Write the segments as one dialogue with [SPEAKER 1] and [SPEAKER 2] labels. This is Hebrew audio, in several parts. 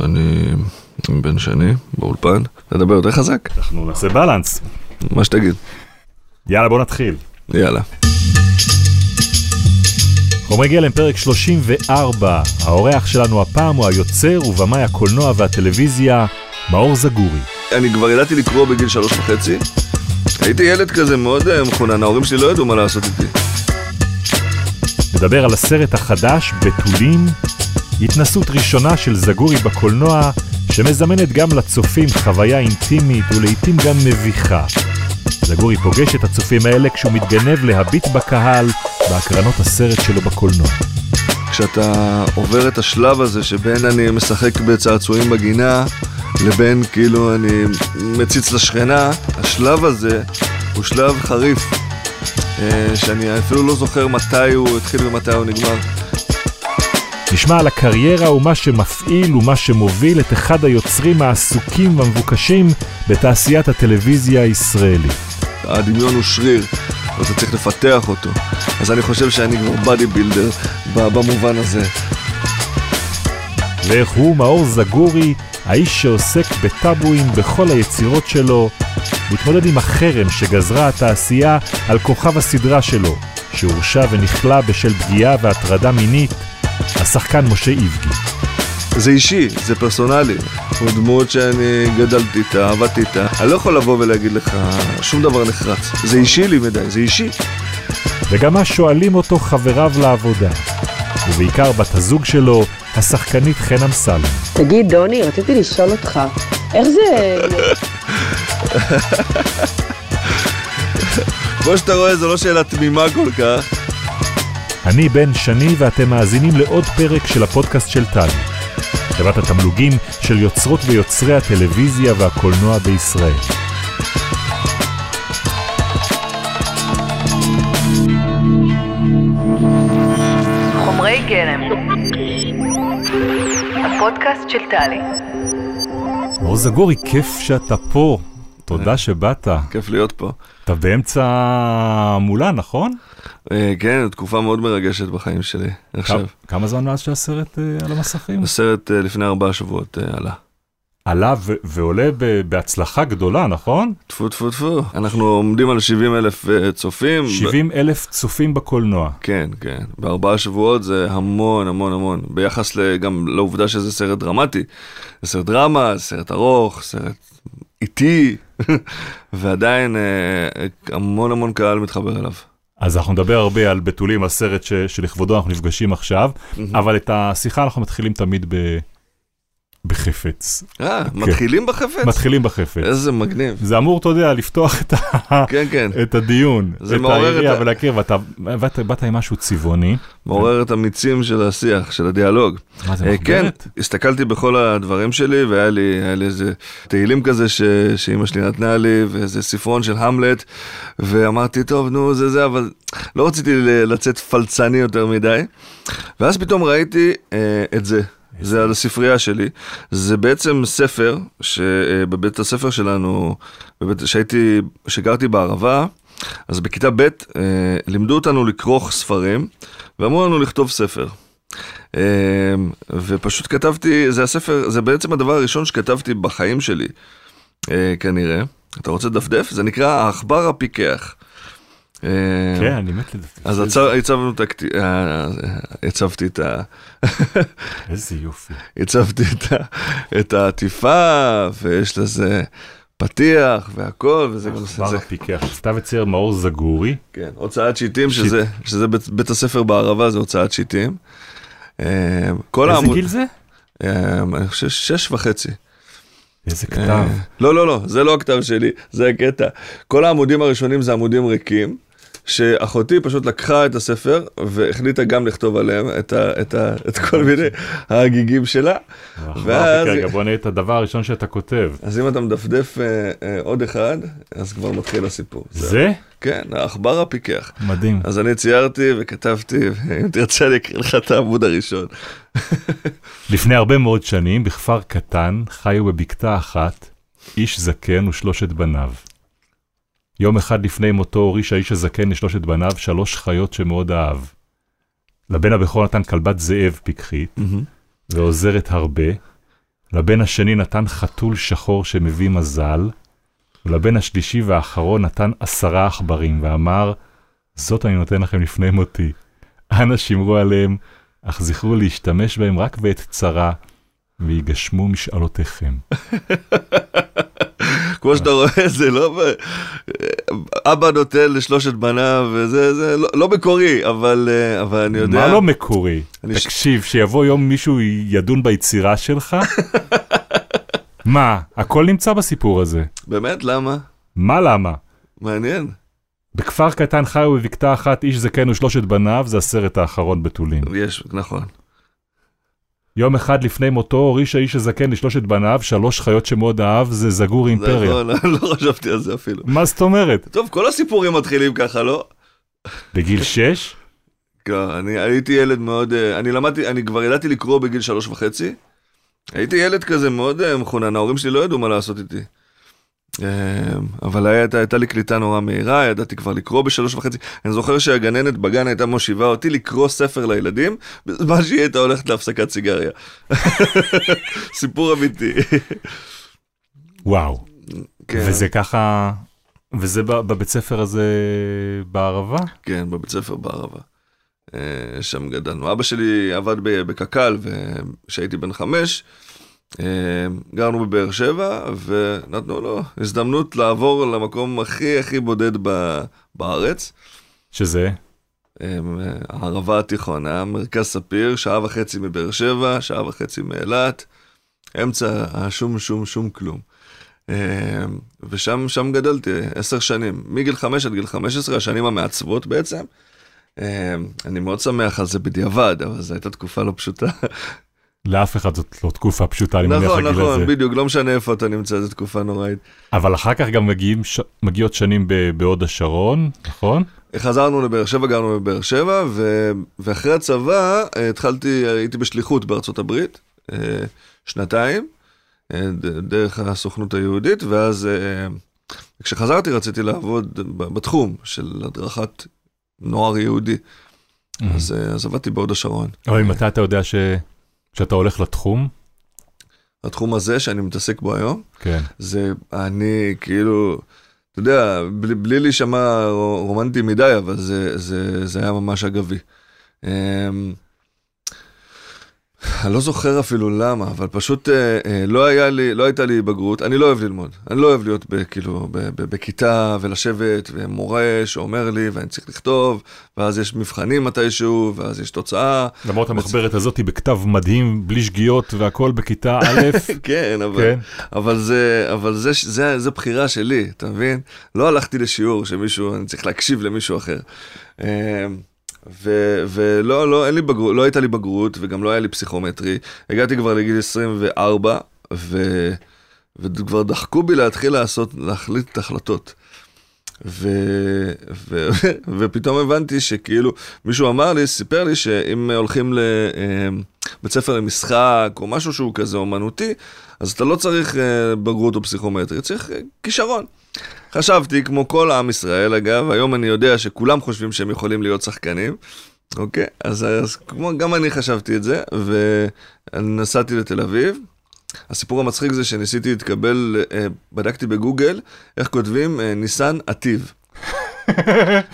[SPEAKER 1] אני עם בן שני באולפן. תדבר יותר חזק?
[SPEAKER 2] אנחנו נעשה בלנס.
[SPEAKER 1] מה שתגיד.
[SPEAKER 2] יאללה, בוא נתחיל.
[SPEAKER 1] יאללה.
[SPEAKER 2] חומרי גלם, פרק 34. האורח שלנו הפעם הוא היוצר ובמאי הקולנוע והטלוויזיה, מאור זגורי.
[SPEAKER 1] אני כבר ידעתי לקרוא בגיל שלוש וחצי. הייתי ילד כזה מאוד אה, מחונן, ההורים שלי לא ידעו מה לעשות איתי.
[SPEAKER 2] נדבר על הסרט החדש, בתולים, התנסות ראשונה של זגורי בקולנוע, שמזמנת גם לצופים חוויה אינטימית ולעיתים גם מביכה. זגורי פוגש את הצופים האלה כשהוא מתגנב להביט בקהל בהקרנות הסרט שלו בקולנוע.
[SPEAKER 1] כשאתה עובר את השלב הזה שבין אני משחק בצעצועים בגינה לבין כאילו אני מציץ לשכנה, השלב הזה הוא שלב חריף אה, שאני אפילו לא זוכר מתי הוא התחיל ומתי הוא נגמר.
[SPEAKER 2] נשמע על הקריירה ומה שמפעיל ומה שמוביל את אחד היוצרים העסוקים והמבוקשים בתעשיית הטלוויזיה הישראלית.
[SPEAKER 1] הדמיון הוא שריר, ואתה צריך לפתח אותו. אז אני חושב שאני כבר בדי בילדר במובן הזה.
[SPEAKER 2] ואיך הוא, מאור זגורי, האיש שעוסק בטאבואים בכל היצירות שלו, מתמודד עם החרם שגזרה התעשייה על כוכב הסדרה שלו, שהורשע ונכלא בשל פגיעה והטרדה מינית, השחקן משה איבגי.
[SPEAKER 1] זה אישי, זה פרסונלי. הוא דמות שאני גדלתי איתה, עבדתי איתה. אני לא יכול לבוא ולהגיד לך שום דבר נחרץ. זה אישי לי מדי, זה אישי.
[SPEAKER 2] וגם מה שואלים אותו חבריו לעבודה, ובעיקר בת הזוג שלו, השחקנית חן אמסלם.
[SPEAKER 3] תגיד, דוני, רציתי לשאול אותך, איך זה...
[SPEAKER 1] כמו שאתה רואה, זו לא שאלה תמימה כל כך.
[SPEAKER 2] אני בן שני ואתם מאזינים לעוד פרק של הפודקאסט של טלי. חברת התמלוגים של יוצרות ויוצרי הטלוויזיה והקולנוע בישראל.
[SPEAKER 4] חומרי גלם הפודקאסט של טלי
[SPEAKER 2] מאור זגורי, כיף שאתה פה. תודה שבאת.
[SPEAKER 1] כיף להיות פה.
[SPEAKER 2] אתה באמצע המולה, נכון?
[SPEAKER 1] אה, כן, תקופה מאוד מרגשת בחיים שלי. עכשיו,
[SPEAKER 2] כמה זמן מאז שהסרט אה, על המסכים?
[SPEAKER 1] הסרט אה, לפני ארבעה שבועות עלה.
[SPEAKER 2] עלה ו- ועולה ב- בהצלחה גדולה, נכון?
[SPEAKER 1] טפו טפו טפו. אנחנו עומדים על 70 אלף צופים.
[SPEAKER 2] 70 אלף צופים בקולנוע.
[SPEAKER 1] כן, כן. בארבעה שבועות זה המון המון המון. ביחס גם לעובדה שזה סרט דרמטי. זה סרט דרמה, סרט ארוך, סרט איטי, ועדיין המון המון קהל מתחבר אליו.
[SPEAKER 2] אז אנחנו נדבר הרבה על בתולים, הסרט ש, שלכבודו אנחנו נפגשים עכשיו. אבל את השיחה אנחנו מתחילים תמיד ב... בחפץ.
[SPEAKER 1] אה, כן. מתחילים בחפץ?
[SPEAKER 2] מתחילים בחפץ.
[SPEAKER 1] איזה מגניב.
[SPEAKER 2] זה אמור, אתה יודע, לפתוח את, ה...
[SPEAKER 1] כן, כן.
[SPEAKER 2] את הדיון,
[SPEAKER 1] זה
[SPEAKER 2] את העירייה ה... ולהכיר, ואתה באת, באת עם משהו צבעוני.
[SPEAKER 1] מעורר את המיצים של השיח, של הדיאלוג.
[SPEAKER 2] מה זה, מחברת?
[SPEAKER 1] כן, הסתכלתי בכל הדברים שלי, והיה לי, לי איזה תהילים כזה ש... שאימא שלי נתנה לי, ואיזה ספרון של המלט, ואמרתי, טוב, נו, זה זה, אבל לא רציתי לצאת פלצני יותר מדי. ואז פתאום ראיתי אה, את זה. זה על הספרייה שלי. זה בעצם ספר שבבית הספר שלנו, שהייתי, שגרתי בערבה, אז בכיתה ב' לימדו אותנו לכרוך ספרים, ואמרו לנו לכתוב ספר. ופשוט כתבתי, זה הספר, זה בעצם הדבר הראשון שכתבתי בחיים שלי, כנראה. אתה רוצה לדפדף? זה נקרא העכבר הפיקח.
[SPEAKER 2] כן, אני מת לדפדף.
[SPEAKER 1] אז הצבנו את הכתיב... הצבתי את ה...
[SPEAKER 2] איזה יופי.
[SPEAKER 1] הצבתי את העטיפה, ויש לזה פתיח והכל, וזה גם...
[SPEAKER 2] עכבר הפיקח, סתיו וצייר מאור זגורי.
[SPEAKER 1] כן, הוצאת שיטים, שזה בית הספר בערבה, זה הוצאת שיטים.
[SPEAKER 2] איזה גיל זה?
[SPEAKER 1] אני חושב שש וחצי.
[SPEAKER 2] איזה כתב.
[SPEAKER 1] לא, לא, לא, זה לא הכתב שלי, זה הקטע. כל העמודים הראשונים זה עמודים ריקים. שאחותי פשוט לקחה את הספר והחליטה גם לכתוב עליהם את, ה, את, ה, את כל מיני ההגיגים שלה.
[SPEAKER 2] ואז... רגע, בוא נראה את הדבר הראשון שאתה כותב.
[SPEAKER 1] אז אם אתה מדפדף אה, אה, עוד אחד, אז כבר מתחיל הסיפור.
[SPEAKER 2] זה?
[SPEAKER 1] כן, העכבר הפיקח.
[SPEAKER 2] מדהים.
[SPEAKER 1] אז אני ציירתי וכתבתי, אם תרצה אני אקריא לך את העמוד הראשון.
[SPEAKER 2] לפני הרבה מאוד שנים, בכפר קטן, חיו בבקתה אחת איש זקן ושלושת בניו. יום אחד לפני מותו הוריש האיש הזקן לשלושת בניו שלוש חיות שמאוד אהב. לבן הבכור נתן כלבת זאב פיקחית, mm-hmm. ועוזרת הרבה, לבן השני נתן חתול שחור שמביא מזל, ולבן השלישי והאחרון נתן עשרה עכברים, ואמר, זאת אני נותן לכם לפני מותי. אנא שמרו עליהם, אך זכרו להשתמש בהם רק בעת צרה, ויגשמו משאלותיכם.
[SPEAKER 1] כמו שאתה רואה, זה לא... אבא נותן לשלושת בניו, וזה זה לא, לא מקורי, אבל, אה, אבל אני יודע...
[SPEAKER 2] מה לא מקורי?
[SPEAKER 1] אני
[SPEAKER 2] תקשיב, שיבוא יום מישהו ידון ביצירה שלך? מה, הכל נמצא בסיפור הזה.
[SPEAKER 1] באמת? למה?
[SPEAKER 2] מה למה?
[SPEAKER 1] מעניין.
[SPEAKER 2] בכפר קטן חיו בבקתה אחת איש זקן ושלושת בניו, זה הסרט האחרון בתולים.
[SPEAKER 1] יש, נכון.
[SPEAKER 2] יום אחד לפני מותו הוריש האיש הזקן לשלושת בניו, שלוש חיות שמאוד אהב, זה זגור אימפריה.
[SPEAKER 1] נכון, לא חשבתי על זה אפילו.
[SPEAKER 2] מה זאת אומרת?
[SPEAKER 1] טוב, כל הסיפורים מתחילים ככה, לא?
[SPEAKER 2] בגיל שש?
[SPEAKER 1] כן, אני הייתי ילד מאוד, אה, אני למדתי, אני כבר ידעתי לקרוא בגיל שלוש וחצי. הייתי ילד כזה מאוד אה, מחונן, ההורים שלי לא ידעו מה לעשות איתי. אה, אבל הייתה, הייתה לי קליטה נורא מהירה, ידעתי כבר לקרוא בשלוש וחצי. אני זוכר שהגננת בגן הייתה מושיבה אותי לקרוא ספר לילדים, בזמן שהיא הייתה הולכת להפסקת סיגריה. סיפור אמיתי.
[SPEAKER 2] וואו.
[SPEAKER 1] כן,
[SPEAKER 2] וזה ככה... וזה ב- בבית ספר הזה בערבה?
[SPEAKER 1] כן, בבית ספר בערבה. אה, שם גדלנו. אבא שלי עבד בקק"ל, וכשהייתי בן חמש, גרנו בבאר שבע, ונתנו לו הזדמנות לעבור למקום הכי הכי בודד ב- בארץ.
[SPEAKER 2] שזה?
[SPEAKER 1] אה, הערבה התיכונה, מרכז ספיר, שעה וחצי מבאר שבע, שעה וחצי מאילת, אמצע השום שום שום כלום. אה, ושם שם גדלתי עשר שנים, מגיל חמש עד גיל חמש עשרה, השנים המעצבות בעצם. אני מאוד שמח על זה בדיעבד, אבל זו הייתה תקופה לא פשוטה.
[SPEAKER 2] לאף אחד זאת לא תקופה פשוטה, אני מניח
[SPEAKER 1] נכון,
[SPEAKER 2] הגיל הזה.
[SPEAKER 1] נכון, בדיוק, לא משנה איפה אתה נמצא, זו תקופה נוראית.
[SPEAKER 2] אבל אחר כך גם מגיעים. מגיעות שנים ב... בהוד השרון, נכון?
[SPEAKER 1] חזרנו לבאר שבע, גרנו בבאר שבע, ו... ואחרי הצבא אה, התחלתי, הייתי בשליחות בארצות הברית, אה, שנתיים, אה, דרך הסוכנות היהודית, ואז כשחזרתי רציתי לעבוד בתחום של הדרכת נוער יהודי, אז, אז עבדתי בהוד השרון.
[SPEAKER 2] אבל ממתי אתה יודע ש... שאתה הולך לתחום?
[SPEAKER 1] התחום הזה שאני מתעסק בו היום,
[SPEAKER 2] כן.
[SPEAKER 1] זה אני כאילו, אתה יודע, בלי, בלי להישמע רומנטי מדי, אבל זה, זה, זה היה ממש אגבי. אמ, אני לא זוכר אפילו למה, אבל פשוט אה, אה, לא היה לי, לא הייתה לי בגרות, אני לא אוהב ללמוד, אני לא אוהב להיות ב, כאילו, ב, ב, בכיתה ולשבת, ומורה שאומר לי, ואני צריך לכתוב, ואז יש מבחנים מתישהו, ואז יש תוצאה.
[SPEAKER 2] למרות המחברת הזאת היא בכתב מדהים, בלי שגיאות והכל בכיתה א',
[SPEAKER 1] כן, אבל...
[SPEAKER 2] כן.
[SPEAKER 1] אבל זה, אבל זה, זה, זה בחירה שלי, אתה מבין? לא הלכתי לשיעור שמישהו, אני צריך להקשיב למישהו אחר. ו, ולא, לא, אין לי בגרות, לא הייתה לי בגרות וגם לא היה לי פסיכומטרי. הגעתי כבר לגיל 24, ו, וכבר דחקו בי להתחיל לעשות, להחליט החלטות. ו, ו, ופתאום הבנתי שכאילו, מישהו אמר לי, סיפר לי שאם הולכים לבית ספר למשחק או משהו שהוא כזה אומנותי, אז אתה לא צריך אה, בגרות או פסיכומטרי, צריך אה, כישרון. חשבתי, כמו כל עם ישראל, אגב, היום אני יודע שכולם חושבים שהם יכולים להיות שחקנים, אוקיי? אז, אז כמו, גם אני חשבתי את זה, ונסעתי לתל אביב. הסיפור המצחיק זה שניסיתי להתקבל, אה, בדקתי בגוגל איך כותבים ניסן עתיב.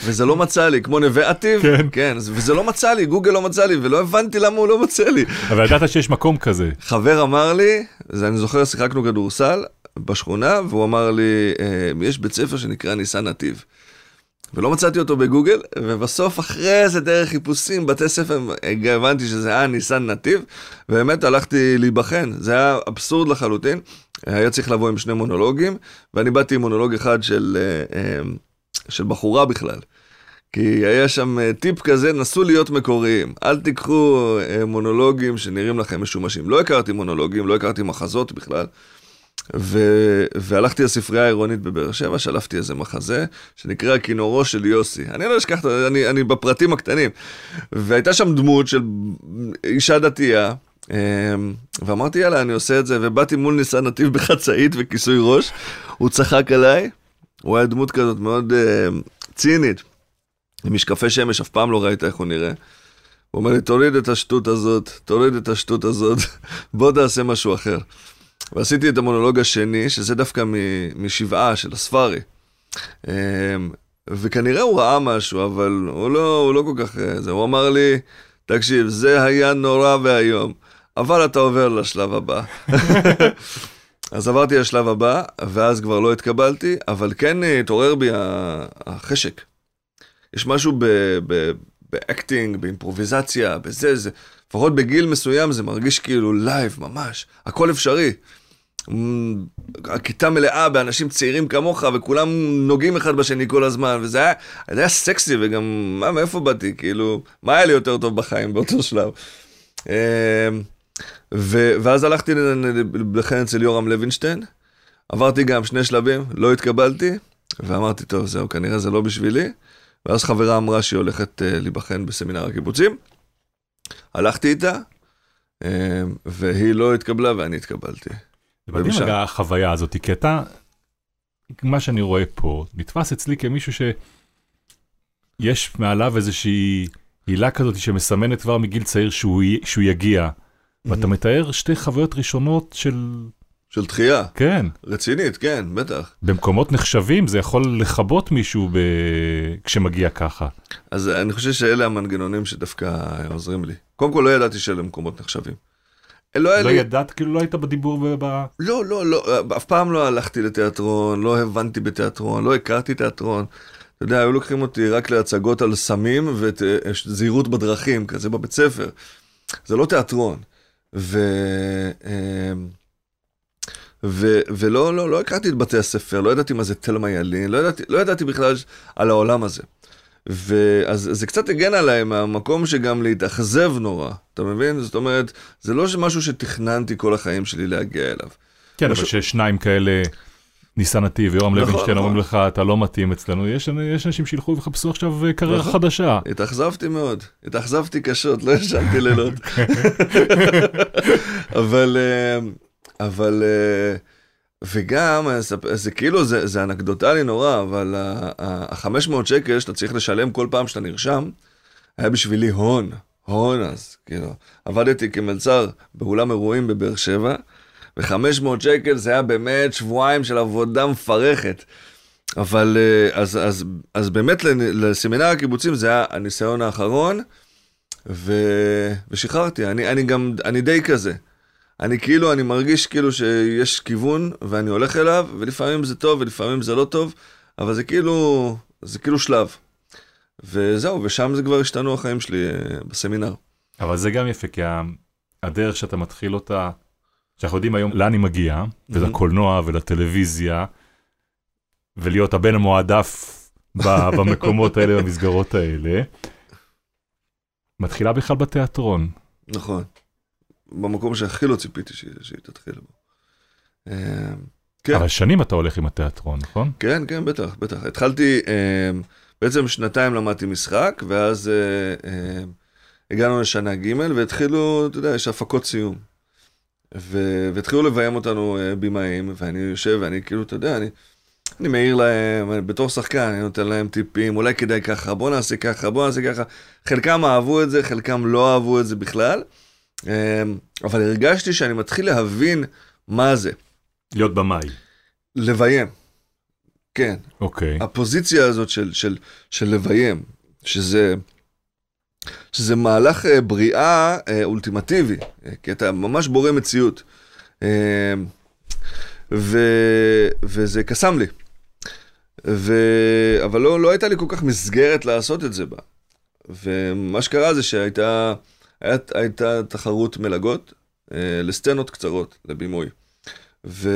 [SPEAKER 1] וזה לא מצא לי, כמו נווה עתיב,
[SPEAKER 2] כן.
[SPEAKER 1] כן, וזה לא מצא לי, גוגל לא מצא לי, ולא הבנתי למה הוא לא מצא לי.
[SPEAKER 2] אבל ידעת שיש מקום כזה.
[SPEAKER 1] חבר אמר לי, זה אני זוכר, שיחקנו כדורסל בשכונה, והוא אמר לי, אה, יש בית ספר שנקרא ניסן נתיב. ולא מצאתי אותו בגוגל, ובסוף אחרי איזה דרך חיפושים, בתי ספר, הבנתי שזה היה ניסן נתיב, ובאמת הלכתי להיבחן, זה היה אבסורד לחלוטין, היה צריך לבוא עם שני מונולוגים, ואני באתי עם מונולוג אחד של, אה, אה, של בחורה בכלל. כי היה שם אה, טיפ כזה, נסו להיות מקוריים. אל תיקחו אה, מונולוגים שנראים לכם משומשים. לא הכרתי מונולוגים, לא הכרתי מחזות בכלל. ו... והלכתי לספרייה העירונית בבאר שבע, שלפתי איזה מחזה, שנקרא כינורו של יוסי. אני לא אשכח, אני, אני בפרטים הקטנים. והייתה שם דמות של אישה דתייה, אמ, ואמרתי, יאללה, אני עושה את זה, ובאתי מול ניסן נתיב בחצאית וכיסוי ראש, הוא צחק עליי, הוא היה דמות כזאת מאוד uh, צינית, עם משקפי שמש, אף פעם לא ראית איך הוא נראה. הוא אומר לי, תוריד את השטות הזאת, תוריד את השטות הזאת, בוא תעשה משהו אחר. ועשיתי את המונולוג השני, שזה דווקא משבעה של הספארי. אמ, וכנראה הוא ראה משהו, אבל הוא לא, הוא לא כל כך... אה, זה, הוא אמר לי, תקשיב, זה היה נורא ואיום, אבל אתה עובר לשלב הבא. אז עברתי לשלב הבא, ואז כבר לא התקבלתי, אבל כן אה, התעורר בי החשק. יש משהו ב acting, באימפרוביזציה, בזה, זה, לפחות בגיל מסוים זה מרגיש כאילו live, ממש, הכל אפשרי. הכיתה מלאה באנשים צעירים כמוך, וכולם נוגעים אחד בשני כל הזמן, וזה היה, זה היה סקסי, וגם, מה, מאיפה באתי? כאילו, מה היה לי יותר טוב בחיים באותו שלב? ו, ואז הלכתי לכן אצל יורם לוינשטיין, עברתי גם שני שלבים, לא התקבלתי, ואמרתי, טוב, זהו, כנראה זה לא בשבילי. ואז חברה אמרה שהיא הולכת uh, להיבחן בסמינר הקיבוצים. הלכתי איתה, uh, והיא לא התקבלה ואני התקבלתי.
[SPEAKER 2] זה מדהים. רגע החוויה הזאת, כי אתה, מה שאני רואה פה, נתפס אצלי כמישהו שיש מעליו איזושהי הילה כזאת שמסמנת כבר מגיל צעיר שהוא, שהוא יגיע. ואתה מתאר שתי חוויות ראשונות של,
[SPEAKER 1] של דחייה,
[SPEAKER 2] כן,
[SPEAKER 1] רצינית, כן, בטח.
[SPEAKER 2] במקומות נחשבים זה יכול לכבות מישהו ב... כשמגיע ככה.
[SPEAKER 1] אז אני חושב שאלה המנגנונים שדווקא עוזרים לי. קודם כל, לא ידעתי שאלה מקומות נחשבים. לא היה
[SPEAKER 2] לא
[SPEAKER 1] לי...
[SPEAKER 2] ידעת, כאילו לא היית בדיבור וב...
[SPEAKER 1] לא, לא, לא, אף פעם לא הלכתי לתיאטרון, לא הבנתי בתיאטרון, לא הכרתי תיאטרון. אתה יודע, היו לוקחים אותי רק להצגות על סמים וזהירות בדרכים, כזה בבית ספר. זה לא תיאטרון. ו... אמ, ו... ולא, לא, לא הכרתי את בתי הספר, לא ידעתי מה זה תלמה ילין, לא ידעתי, לא ידעתי בכלל על העולם הזה. ואז זה קצת הגן עליי מהמקום שגם להתאכזב נורא, אתה מבין? זאת אומרת, זה לא משהו שתכננתי כל החיים שלי להגיע אליו.
[SPEAKER 2] כן, אבל
[SPEAKER 1] משהו-
[SPEAKER 2] ששניים כאלה, ניסן נתיב ויורם
[SPEAKER 1] נכון,
[SPEAKER 2] לוינשטיין
[SPEAKER 1] נכון.
[SPEAKER 2] אומרים לך, אתה לא מתאים אצלנו, יש יש אנשים שילכו ויחפשו עכשיו אה, קריירה
[SPEAKER 1] נכון.
[SPEAKER 2] חדשה.
[SPEAKER 1] התאכזבתי מאוד, התאכזבתי קשות, לא ישנתי לילות. אבל, אה, אבל, אה, וגם, זה- זה כאילו, זה, זה אנקדוטלי נורא, אבל ה-500 שקל שאתה צריך לשלם כל פעם שאתה נרשם, היה בשבילי הון, הון אז, כאילו. עבדתי כמלצר באולם אירועים בבאר שבע, ו-500 שקל זה היה באמת שבועיים של עבודה מפרכת. אבל אה, אז, אז, אז באמת לסמינר הקיבוצים זה היה הניסיון האחרון, ו... ושחררתי, אני, אני גם, אני די כזה. אני כאילו, אני מרגיש כאילו שיש כיוון ואני הולך אליו, ולפעמים זה טוב ולפעמים זה לא טוב, אבל זה כאילו, זה כאילו שלב. וזהו, ושם זה כבר השתנו החיים שלי אה, בסמינר.
[SPEAKER 2] אבל זה גם יפה, כי הדרך שאתה מתחיל אותה, שאנחנו יודעים היום לאן היא מגיעה, ולקולנוע ולטלוויזיה, ולהיות הבן המועדף במקומות האלה, במסגרות האלה, מתחילה בכלל בתיאטרון.
[SPEAKER 1] נכון. במקום שהכי לא ציפיתי שהיא, תתחיל בו. אה, כן.
[SPEAKER 2] אבל שנים אתה הולך עם התיאטרון, נכון?
[SPEAKER 1] כן, כן, בטח, בטח. התחלתי, אה, בעצם שנתיים למדתי משחק, ואז אה, אה, הגענו לשנה ג' והתחילו, אתה יודע, יש הפקות סיום. ו- והתחילו לביים אותנו אה, במאים, ואני יושב ואני כאילו, אתה יודע, אני, אני מעיר להם, אני, בתור שחקן, אני נותן להם טיפים, אולי כדאי ככה, בוא נעשה ככה, בוא נעשה ככה. חלקם אהבו את זה, חלקם לא אהבו את זה בכלל, אה, אבל הרגשתי שאני מתחיל להבין מה זה,
[SPEAKER 2] להיות במאי.
[SPEAKER 1] לביים. כן,
[SPEAKER 2] אוקיי.
[SPEAKER 1] הפוזיציה הזאת של, של, של לביים, שזה, שזה מהלך אה, בריאה אה, אולטימטיבי, אה, כי אתה ממש בורא מציאות. אה, ו, וזה קסם לי. ו, אבל לא, לא הייתה לי כל כך מסגרת לעשות את זה בה. ומה שקרה זה שהייתה היית, הייתה תחרות מלגות אה, לסצנות קצרות, לבימוי. ו,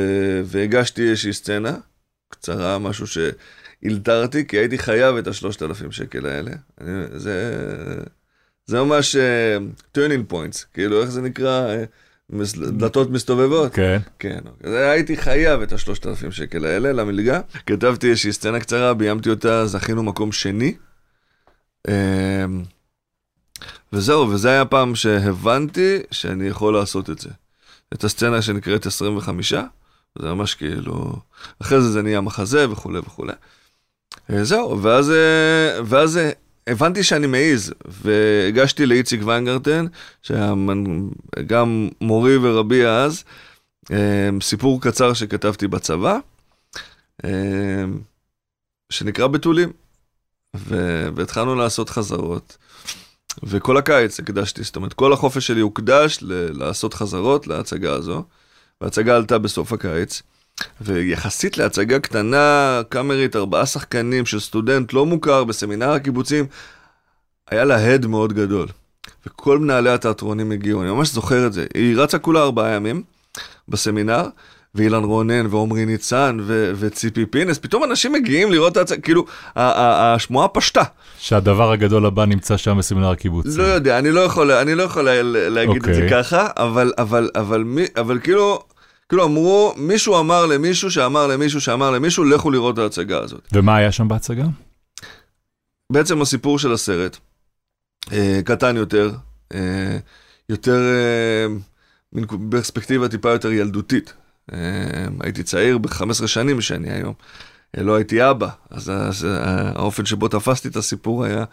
[SPEAKER 1] והגשתי איזושהי סצנה, קצרה, משהו שאילתרתי, כי הייתי חייב את השלושת אלפים שקל האלה. אני, זה, זה ממש uh, turning points, כאילו, איך זה נקרא? Uh, מס, דלתות מסתובבות.
[SPEAKER 2] כן.
[SPEAKER 1] כן, אוקיי. הייתי חייב את השלושת אלפים שקל האלה למלגה. כתבתי איזושהי סצנה קצרה, ביימתי אותה, זכינו מקום שני. אמ, וזהו, וזה היה הפעם שהבנתי שאני יכול לעשות את זה. את הסצנה שנקראת 25, זה ממש כאילו... אחרי זה זה נהיה מחזה וכולי וכולי. אה, זהו, ואז, אה, ואז אה, הבנתי שאני מעז, והגשתי לאיציק ויינגרטן, שהיה גם מורי ורבי אז, אה, סיפור קצר שכתבתי בצבא, אה, שנקרא בתולים. ו- והתחלנו לעשות חזרות. וכל הקיץ הקדשתי, זאת אומרת, כל החופש שלי הוקדש ל- לעשות חזרות להצגה הזו, וההצגה עלתה בסוף הקיץ. ויחסית להצגה קטנה, קאמרית, ארבעה שחקנים של סטודנט לא מוכר בסמינר הקיבוצים, היה לה הד מאוד גדול. וכל מנהלי התיאטרונים הגיעו, אני ממש זוכר את זה. היא רצה כולה ארבעה ימים בסמינר, ואילן רונן, ועומרי ניצן, ו- וציפי פינס, פתאום אנשים מגיעים לראות את ההצגה, כאילו, השמועה פשטה.
[SPEAKER 2] שהדבר הגדול הבא נמצא שם בסמינר הקיבוץ.
[SPEAKER 1] לא יודע, אני לא יכול, אני לא יכול לה- להגיד את זה
[SPEAKER 2] אוקיי.
[SPEAKER 1] ככה, אבל, אבל, אבל, מי, אבל כאילו, כאילו אמרו, מישהו אמר למישהו שאמר למישהו שאמר למישהו, לכו לראות את ההצגה הזאת.
[SPEAKER 2] ומה היה שם בהצגה?
[SPEAKER 1] בעצם הסיפור של הסרט, אה, קטן יותר, אה, יותר, אה, מין פרספקטיבה טיפה יותר ילדותית. אה, הייתי צעיר ב-15 שנים משאני היום. אה, לא הייתי אבא, אז, אה, האופן שבו תפסתי את הסיפור היה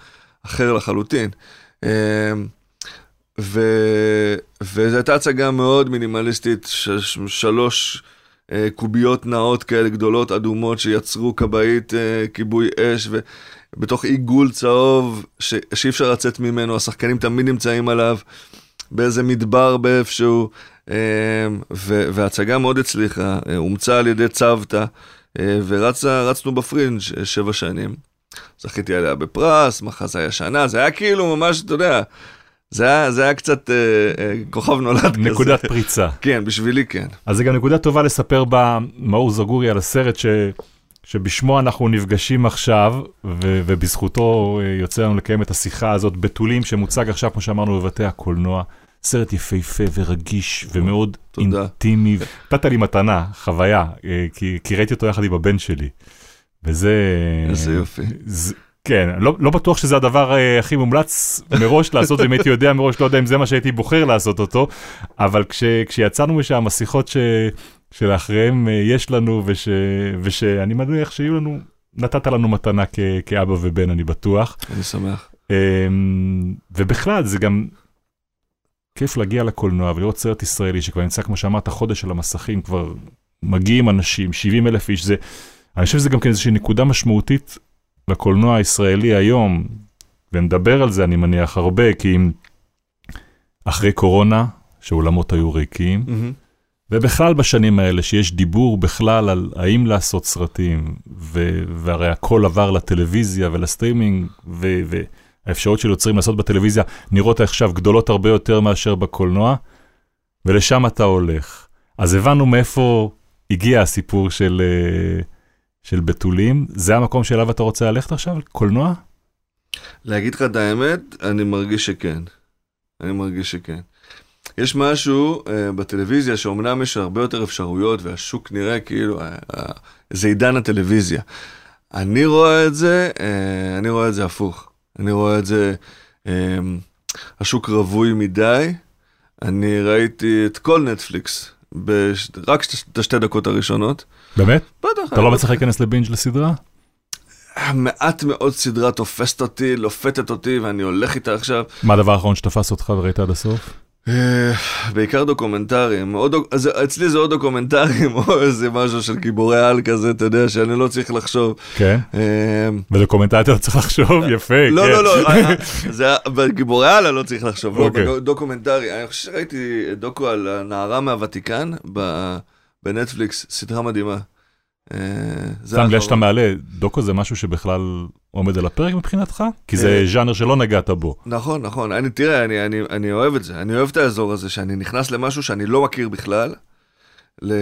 [SPEAKER 1] אחר לחלוטין. ו... וזו הייתה הצגה מאוד מינימליסטית, ש... שלוש אה, קוביות נאות כאלה גדולות, אדומות, שיצרו כבאית אה, כיבוי אש, ובתוך עיגול צהוב ש... שאי אפשר לצאת ממנו, השחקנים תמיד נמצאים עליו, באיזה מדבר באיפשהו, אה, ו... וההצגה מאוד הצליחה, אה, אומצה על ידי צוותא, אה, ורצנו בפרינג' אה, שבע שנים. זכיתי עליה בפרס, מחזה הישנה, זה היה כאילו ממש, אתה יודע, זה היה, זה היה קצת אה, אה, כוכב נולד כזה.
[SPEAKER 2] נקודת פריצה.
[SPEAKER 1] כן, בשבילי כן.
[SPEAKER 2] אז זה גם נקודה טובה לספר במאור זגורי על הסרט ש... שבשמו אנחנו נפגשים עכשיו, ו... ובזכותו אה, יוצא לנו לקיים את השיחה הזאת, בתולים שמוצג עכשיו, כמו שאמרנו, בבתי הקולנוע. סרט יפהפה ורגיש ומאוד
[SPEAKER 1] תודה.
[SPEAKER 2] אינטימי. נתת לי מתנה, חוויה, אה, כי, כי ראיתי אותו יחד עם הבן שלי. וזה...
[SPEAKER 1] איזה יופי.
[SPEAKER 2] זה, כן, לא, לא בטוח שזה הדבר אה, הכי מומלץ מראש לעשות, אם הייתי יודע מראש, לא יודע אם זה מה שהייתי בוחר לעשות אותו, אבל כש, כשיצאנו משם, השיחות ש, שלאחריהם אה, יש לנו, וש, ושאני מניח שיהיו לנו, נתת לנו מתנה כ, כאבא ובן, אני בטוח.
[SPEAKER 1] אני שמח.
[SPEAKER 2] אמ, ובכלל, זה גם כיף להגיע לקולנוע ולראות סרט ישראלי שכבר נמצא, כמו שאמרת, חודש על המסכים, כבר מגיעים אנשים, 70 אלף איש, זה, אני חושב שזה גם כן איזושהי נקודה משמעותית לקולנוע הישראלי היום, ונדבר על זה, אני מניח, הרבה, כי אם אחרי קורונה, שאולמות היו ריקים,
[SPEAKER 1] מהמם.
[SPEAKER 2] ובכלל בשנים האלה שיש דיבור בכלל על האם לעשות סרטים, ו- והרי הכל עבר לטלוויזיה ולסטרימינג, ו- והאפשרות של יוצרים לעשות בטלוויזיה נראות עכשיו גדולות הרבה יותר מאשר בקולנוע, ולשם אתה הולך. אז הבנו מאיפה הגיע הסיפור של, אה, של בתולים, זה המקום שאליו אתה רוצה ללכת עכשיו? קולנוע?
[SPEAKER 1] להגיד לך את האמת, אני מרגיש שכן. אני מרגיש שכן. יש משהו uh, בטלוויזיה שאומנם יש הרבה יותר אפשרויות והשוק נראה כאילו, uh, uh, זה עידן הטלוויזיה. אני רואה את זה, uh, אני רואה את זה הפוך. אני רואה את זה, um, השוק רווי מדי. אני ראיתי את כל נטפליקס, בש... רק את השתי דקות הראשונות.
[SPEAKER 2] באמת?
[SPEAKER 1] בטח.
[SPEAKER 2] אתה לא מצליח להיכנס לבינג' לסדרה?
[SPEAKER 1] מעט מאוד סדרה תופסת אותי, לופתת אותי, ואני הולך איתה עכשיו.
[SPEAKER 2] מה הדבר האחרון שתפס אותך וראית עד הסוף?
[SPEAKER 1] אה, בעיקר דוקומנטרים. אז אצלי זה או דוקומנטרים או איזה משהו של גיבורי על כזה, אתה יודע, שאני לא צריך לחשוב.
[SPEAKER 2] כן.
[SPEAKER 1] אה,
[SPEAKER 2] ודוקומנטציה צריך לחשוב, יפה,
[SPEAKER 1] לא,
[SPEAKER 2] כן.
[SPEAKER 1] לא, לא, אה, אה, זה בגיבורי על אני לא צריך לחשוב, לא,
[SPEAKER 2] אוקיי.
[SPEAKER 1] בדוקומנטרי. אני חושב שראיתי דוקו על הנערה מהוותיקן בנטפליקס, סדרה מדהימה. אה,
[SPEAKER 2] סתם בגלל. שאתה מעלה, דוקו זה משהו שבכלל עומד על הפרק מבחינתך? כי זה
[SPEAKER 1] אה.
[SPEAKER 2] ז'אנר שלא נגעת בו.
[SPEAKER 1] נכון, נכון. אני, תראה, אני, אני, אני אוהב את זה. אני אוהב את האזור הזה, שאני נכנס למשהו שאני לא מכיר בכלל. ל...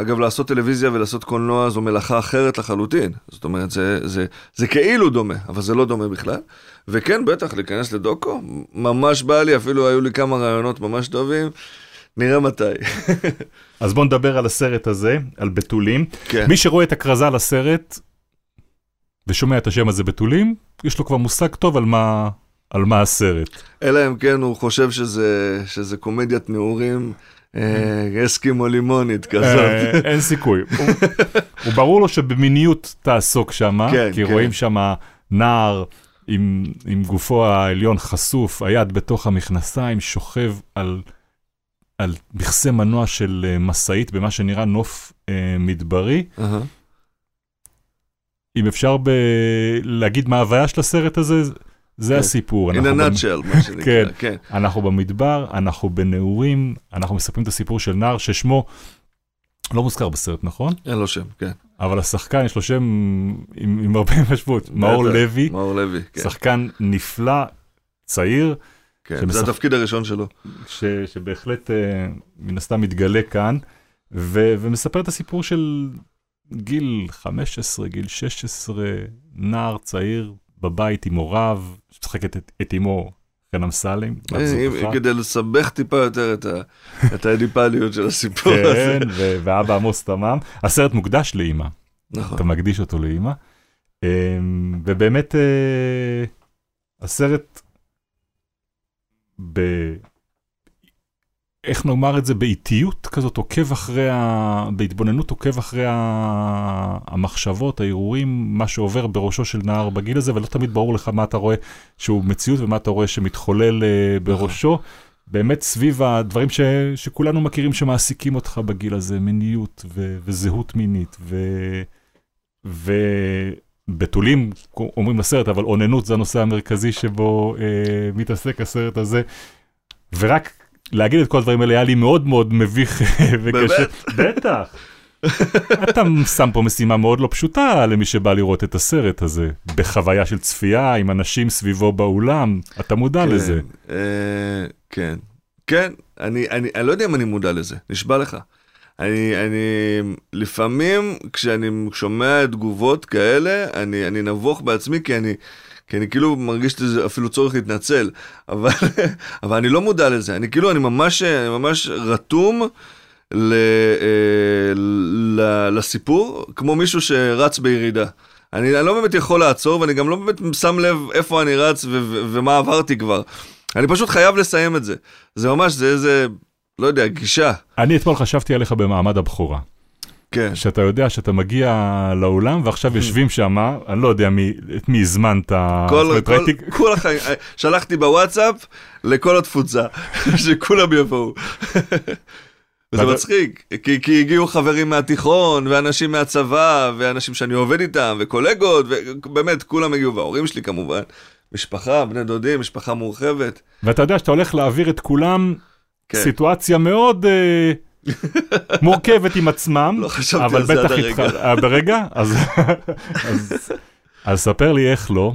[SPEAKER 1] אגב, לעשות טלוויזיה ולעשות קולנוע זו מלאכה אחרת לחלוטין. זאת אומרת, זה, זה, זה כאילו דומה, אבל זה לא דומה בכלל. וכן, בטח, להיכנס לדוקו, ממש בא לי, אפילו היו לי כמה רעיונות ממש טובים. נראה מתי.
[SPEAKER 2] אז בוא נדבר על הסרט הזה, על בתולים.
[SPEAKER 1] כן.
[SPEAKER 2] מי שרואה את הכרזה לסרט ושומע את השם הזה בתולים, יש לו כבר מושג טוב על מה, על מה הסרט.
[SPEAKER 1] אלא אם כן הוא חושב שזה, שזה קומדיית נעורים אה, אסקימו לימונית כזאת.
[SPEAKER 2] אה, אין סיכוי. הוא- הוא ברור לו שבמיניות תעסוק שם,
[SPEAKER 1] כן,
[SPEAKER 2] כי
[SPEAKER 1] כן.
[SPEAKER 2] רואים שם נער עם, עם גופו העליון חשוף, היד בתוך המכנסיים, שוכב על, על מכסה מנוע של אה, משאית במה שנראה נוף אה, מדברי.
[SPEAKER 1] אהה.
[SPEAKER 2] אם אפשר ב... להגיד מה ההוויה של הסרט הזה, זה
[SPEAKER 1] כן.
[SPEAKER 2] הסיפור.
[SPEAKER 1] In a
[SPEAKER 2] במ-
[SPEAKER 1] nutshell, מה שנקרא,
[SPEAKER 2] כן.
[SPEAKER 1] כן.
[SPEAKER 2] אנחנו במדבר, אנחנו בנעורים, אנחנו מספרים את הסיפור של נער ששמו לא מוזכר בסרט, נכון?
[SPEAKER 1] אין לו שם, כן.
[SPEAKER 2] אבל השחקן יש לו שם עם, עם הרבה משמעות, מאור לוי,
[SPEAKER 1] מאור לוי, כן.
[SPEAKER 2] שחקן נפלא, צעיר,
[SPEAKER 1] כן.
[SPEAKER 2] שמשחק-
[SPEAKER 1] זה התפקיד הראשון שלו.
[SPEAKER 2] ש, שבהחלט אה, מן הסתם מתגלה כאן, ו, ומספר את הסיפור של גיל 15, גיל 16, נער צעיר בבית עם הוריו, שמשחקת את, את אמו חן אמסלם,
[SPEAKER 1] אה. כדי לסבך טיפה יותר את ה- את האדיפליות של הסיפור הזה.
[SPEAKER 2] כן, ו- ואבא עמוס תמם. הסרט מוקדש לאימא,
[SPEAKER 1] נכון.
[SPEAKER 2] אתה מקדיש אותו לאימא. אמ, ובאמת, אה, הסרט, ב... איך נאמר את זה, באיטיות כזאת, עוקב אחרי, ה... בהתבוננות עוקב אחרי ה... המחשבות, ההרהורים, מה שעובר בראשו של נער בגיל הזה, ולא תמיד ברור לך מה אתה רואה שהוא מציאות ומה אתה רואה שמתחולל אה, בראשו. באמת סביב הדברים ש... שכולנו מכירים שמעסיקים אותך בגיל הזה, מיניות ו... וזהות מינית, ו... ובתולים אומרים לסרט, אבל אוננות זה הנושא המרכזי שבו אה, מתעסק הסרט הזה. ורק להגיד את כל הדברים האלה היה לי מאוד מאוד מביך וקשה. בטח. אתה שם פה משימה מאוד לא פשוטה למי שבא לראות את הסרט הזה, בחוויה של צפייה עם אנשים סביבו באולם, אתה מודע
[SPEAKER 1] כן,
[SPEAKER 2] לזה.
[SPEAKER 1] אה, כן, כן, אני, אני, אני לא יודע אם אני מודע לזה, נשבע לך. אני, אני, לפעמים כשאני שומע תגובות כאלה, אני, אני נבוך בעצמי כי אני, כי אני כאילו מרגיש שזה אפילו צורך להתנצל, אבל, אבל אני לא מודע לזה, אני כאילו, אני ממש, אני ממש רתום ל, אה, ל, לסיפור, כמו מישהו שרץ בירידה. אני, אני לא באמת יכול לעצור, ואני גם לא באמת שם לב איפה אני רץ ו- ו- ומה עברתי כבר. אני פשוט חייב לסיים את זה. זה ממש, זה איזה, לא יודע, גישה.
[SPEAKER 2] אני אתמול חשבתי עליך במעמד הבכורה.
[SPEAKER 1] כן.
[SPEAKER 2] שאתה יודע שאתה מגיע לאולם ועכשיו יושבים שם, אני לא יודע מי, את מי הזמנת,
[SPEAKER 1] כל, כל,
[SPEAKER 2] ראיתי,
[SPEAKER 1] כל החיים, שלחתי בוואטסאפ לכל התפוצה, שכולם יבואו. וזה מצחיק, כי, כי הגיעו חברים מהתיכון, ואנשים מהצבא, ואנשים שאני עובד איתם, וקולגות, ובאמת, כולם הגיעו, וההורים שלי כמובן, משפחה, בני דודים, משפחה מורחבת.
[SPEAKER 2] ואתה יודע שאתה הולך להעביר את כולם
[SPEAKER 1] כן.
[SPEAKER 2] סיטואציה מאוד אה, מורכבת עם עצמם,
[SPEAKER 1] לא חשבתי
[SPEAKER 2] אבל
[SPEAKER 1] על זה
[SPEAKER 2] בטח
[SPEAKER 1] עד הרגע.
[SPEAKER 2] אה, ברגע, אז, אז, אז ספר לי איך לא,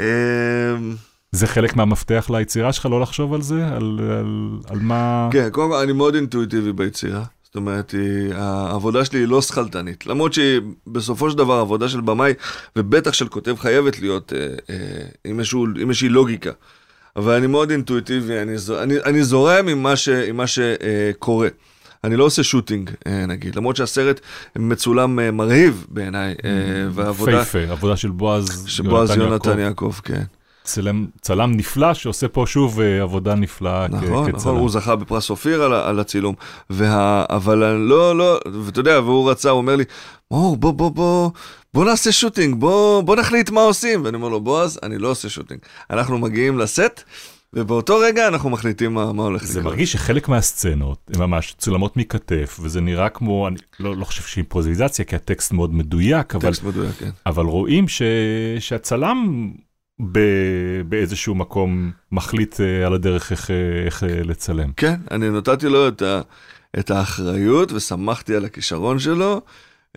[SPEAKER 1] אמ,
[SPEAKER 2] זה חלק מהמפתח ליצירה שלך, לא לחשוב על זה, על, על, על מה...
[SPEAKER 1] כן, קודם כל אני מאוד אינטואיטיבי ביצירה. זאת אומרת, היא- העבודה שלי היא לא שכלתנית. למרות שבסופו של דבר העבודה של במאי, ובטח של כותב, חייבת להיות אה, אה, עם איזושהי לוגיקה. אבל אני מאוד אינטואיטיבי, אני, אני, אני זורם עם מה, ש, עם מה שקורה. אני לא עושה שוטינג, אה, נגיד, למרות שהסרט מצולם אה, מרהיב בעיניי, אה, והעבודה
[SPEAKER 2] פייפה, עבודה של בועז
[SPEAKER 1] יונתן
[SPEAKER 2] יעקב,
[SPEAKER 1] יעקב, כן.
[SPEAKER 2] צלם, צלם נפלא שעושה פה שוב עבודה נפלאה כ-
[SPEAKER 1] נכון,
[SPEAKER 2] כצלם.
[SPEAKER 1] נכון, הוא זכה בפרס אופיר על, על הצילום. וה, אבל לא, לא, ואתה יודע, והוא רצה, הוא אומר לי, מאור, בוא, בוא, בוא, בוא נעשה שוטינג, בוא, בוא נחליט מה עושים. ואני אומר לו, בועז, אני לא עושה שוטינג. אנחנו מגיעים לסט, ובאותו רגע אנחנו מחליטים מה, מה הולך
[SPEAKER 2] זה
[SPEAKER 1] לקרות.
[SPEAKER 2] מרגיש שחלק מהסצנות הן ממש צולמות מכתף, וזה נראה כמו, אני לא, לא חושב שהיא אימפרוביזציה, כי הטקסט מאוד מדויק, אבל,
[SPEAKER 1] טקסט מדויק, כן.
[SPEAKER 2] אבל רואים ש, שהצלם ב, באיזשהו מקום מחליט אה, על הדרך איך, אה, איך אה, לצלם.
[SPEAKER 1] כן, אני נתתי לו את, ה, את האחריות וסמכתי על הכישרון שלו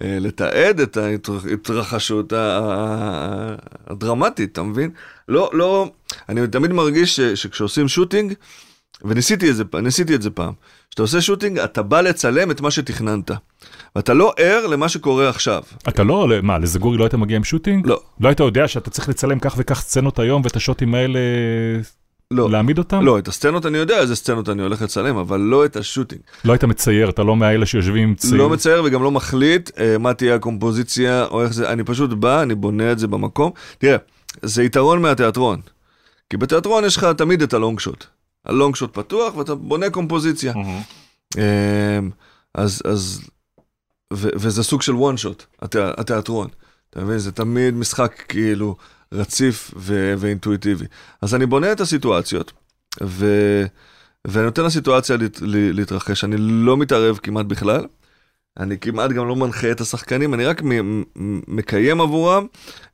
[SPEAKER 1] לתעד את ההתרחשות הדרמטית, אתה מבין? לא, לא, אני תמיד מרגיש ש, שכשעושים שוטינג, וניסיתי את זה, ניסיתי את זה פעם, כשאתה עושה שוטינג, אתה בא לצלם את מה שתכננת, ואתה לא ער למה שקורה עכשיו.
[SPEAKER 2] אתה לא, מה, לזגורי לא היית מגיע עם שוטינג?
[SPEAKER 1] לא,
[SPEAKER 2] לא היית יודע שאתה צריך לצלם כך וכך סצנות היום ואת השוטים האלה
[SPEAKER 1] לא.
[SPEAKER 2] להעמיד אותם?
[SPEAKER 1] לא, את הסצנות אני יודע איזה סצנות אני הולך לצלם, אבל לא את השוטינג.
[SPEAKER 2] לא היית מצייר, אתה לא מאלה שיושבים עם ציר.
[SPEAKER 1] לא מצייר וגם לא מחליט אה, מה תהיה הקומפוזיציה או איך זה, אני פשוט בא, אני בונה את זה במקום. תראה, זה יתרון מהתיאטרון. כי בתיאטרון יש לך תמיד את הלונג שוט. הלונג שוט פתוח ואתה בונה קומפוזיציה.
[SPEAKER 2] מהמם.
[SPEAKER 1] אה, אז, אז, ו, וזה סוג של וואן שוט, התיאטרון. אתה מבין? זה תמיד משחק כאילו רציף ו- ואינטואיטיבי. אז אני בונה את הסיטואציות, ו- ואני נותן לסיטואציה להת- להתרחש. אני לא מתערב כמעט בכלל. אני כמעט גם לא מנחה את השחקנים, אני רק מ- מקיים עבורם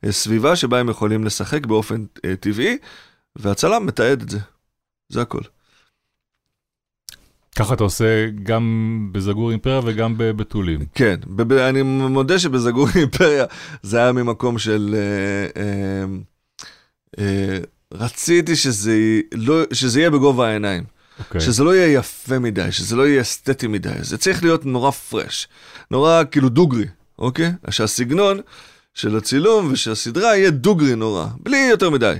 [SPEAKER 1] אה, סביבה שבה הם יכולים לשחק באופן אה, טבעי, והצלם מתעד את זה. זה הכל.
[SPEAKER 2] ככה אתה עושה גם בזגור אימפריה וגם בבתולים.
[SPEAKER 1] כן, אני מודה שבזגור אימפריה זה היה ממקום של... אה, אה, אה, רציתי שזה, לא, שזה יהיה בגובה העיניים.
[SPEAKER 2] אוקיי.
[SPEAKER 1] שזה לא יהיה יפה מדי, שזה לא יהיה אסתטי מדי, זה צריך להיות נורא פרש, נורא כאילו דוגרי, אוקיי? שהסגנון של הצילום ושל הסדרה יהיה דוגרי נורא, בלי יותר מדי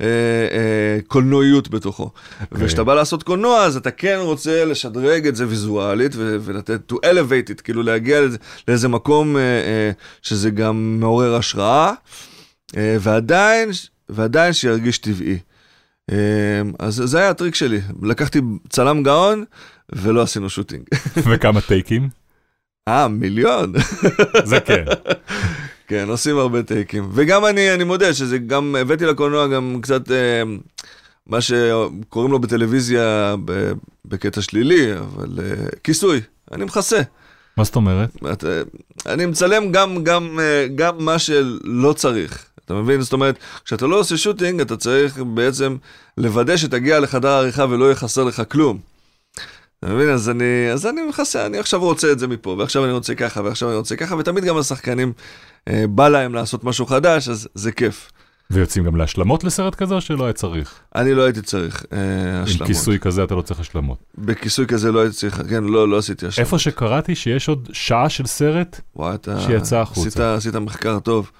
[SPEAKER 1] אה, אה, קולנועיות בתוכו.
[SPEAKER 2] אוקיי.
[SPEAKER 1] וכשאתה בא לעשות קולנוע, אז אתה כן רוצה לשדרג את זה ויזואלית ו- ולתת, to elevate it, כאילו להגיע לאיזה, לאיזה מקום אה, אה, שזה גם מעורר השראה, אה, ועדיין, ועדיין שירגיש טבעי. אה, אז זה היה הטריק שלי, לקחתי צלם גאון ולא עשינו שוטינג.
[SPEAKER 2] וכמה טייקים?
[SPEAKER 1] אה, מיליון.
[SPEAKER 2] זה כן.
[SPEAKER 1] כן, עושים הרבה טייקים. וגם אני, אני מודה שזה גם, הבאתי לקולנוע גם קצת אה, מה שקוראים לו בטלוויזיה ב, בקטע שלילי, אבל אה, כיסוי, אני מכסה.
[SPEAKER 2] מה זאת אומרת?
[SPEAKER 1] את, אה, אני מצלם גם, גם, אה, גם מה שלא צריך. אתה מבין? זאת אומרת, כשאתה לא עושה שוטינג, אתה צריך בעצם לוודא שתגיע לחדר העריכה ולא יהיה חסר לך כלום. אתה מבין? אז אני, אז אני מכסה, אני עכשיו רוצה את זה מפה, ועכשיו אני רוצה ככה, ועכשיו אני רוצה ככה, ותמיד גם לשחקנים אה, בא להם לעשות משהו חדש, אז זה כיף.
[SPEAKER 2] ויוצאים גם להשלמות לסרט כזה או שלא היה צריך?
[SPEAKER 1] אני לא הייתי צריך אה,
[SPEAKER 2] עם
[SPEAKER 1] השלמות.
[SPEAKER 2] כיסוי כזה אתה לא צריך השלמות.
[SPEAKER 1] בכיסוי כזה לא הייתי צריך, כן, לא, לא עשיתי השלמות.
[SPEAKER 2] איפה שקראתי שיש עוד שעה של סרט,
[SPEAKER 1] וואי, אתה...
[SPEAKER 2] שיצא החוצה.
[SPEAKER 1] עשית, עשית מחקר טוב.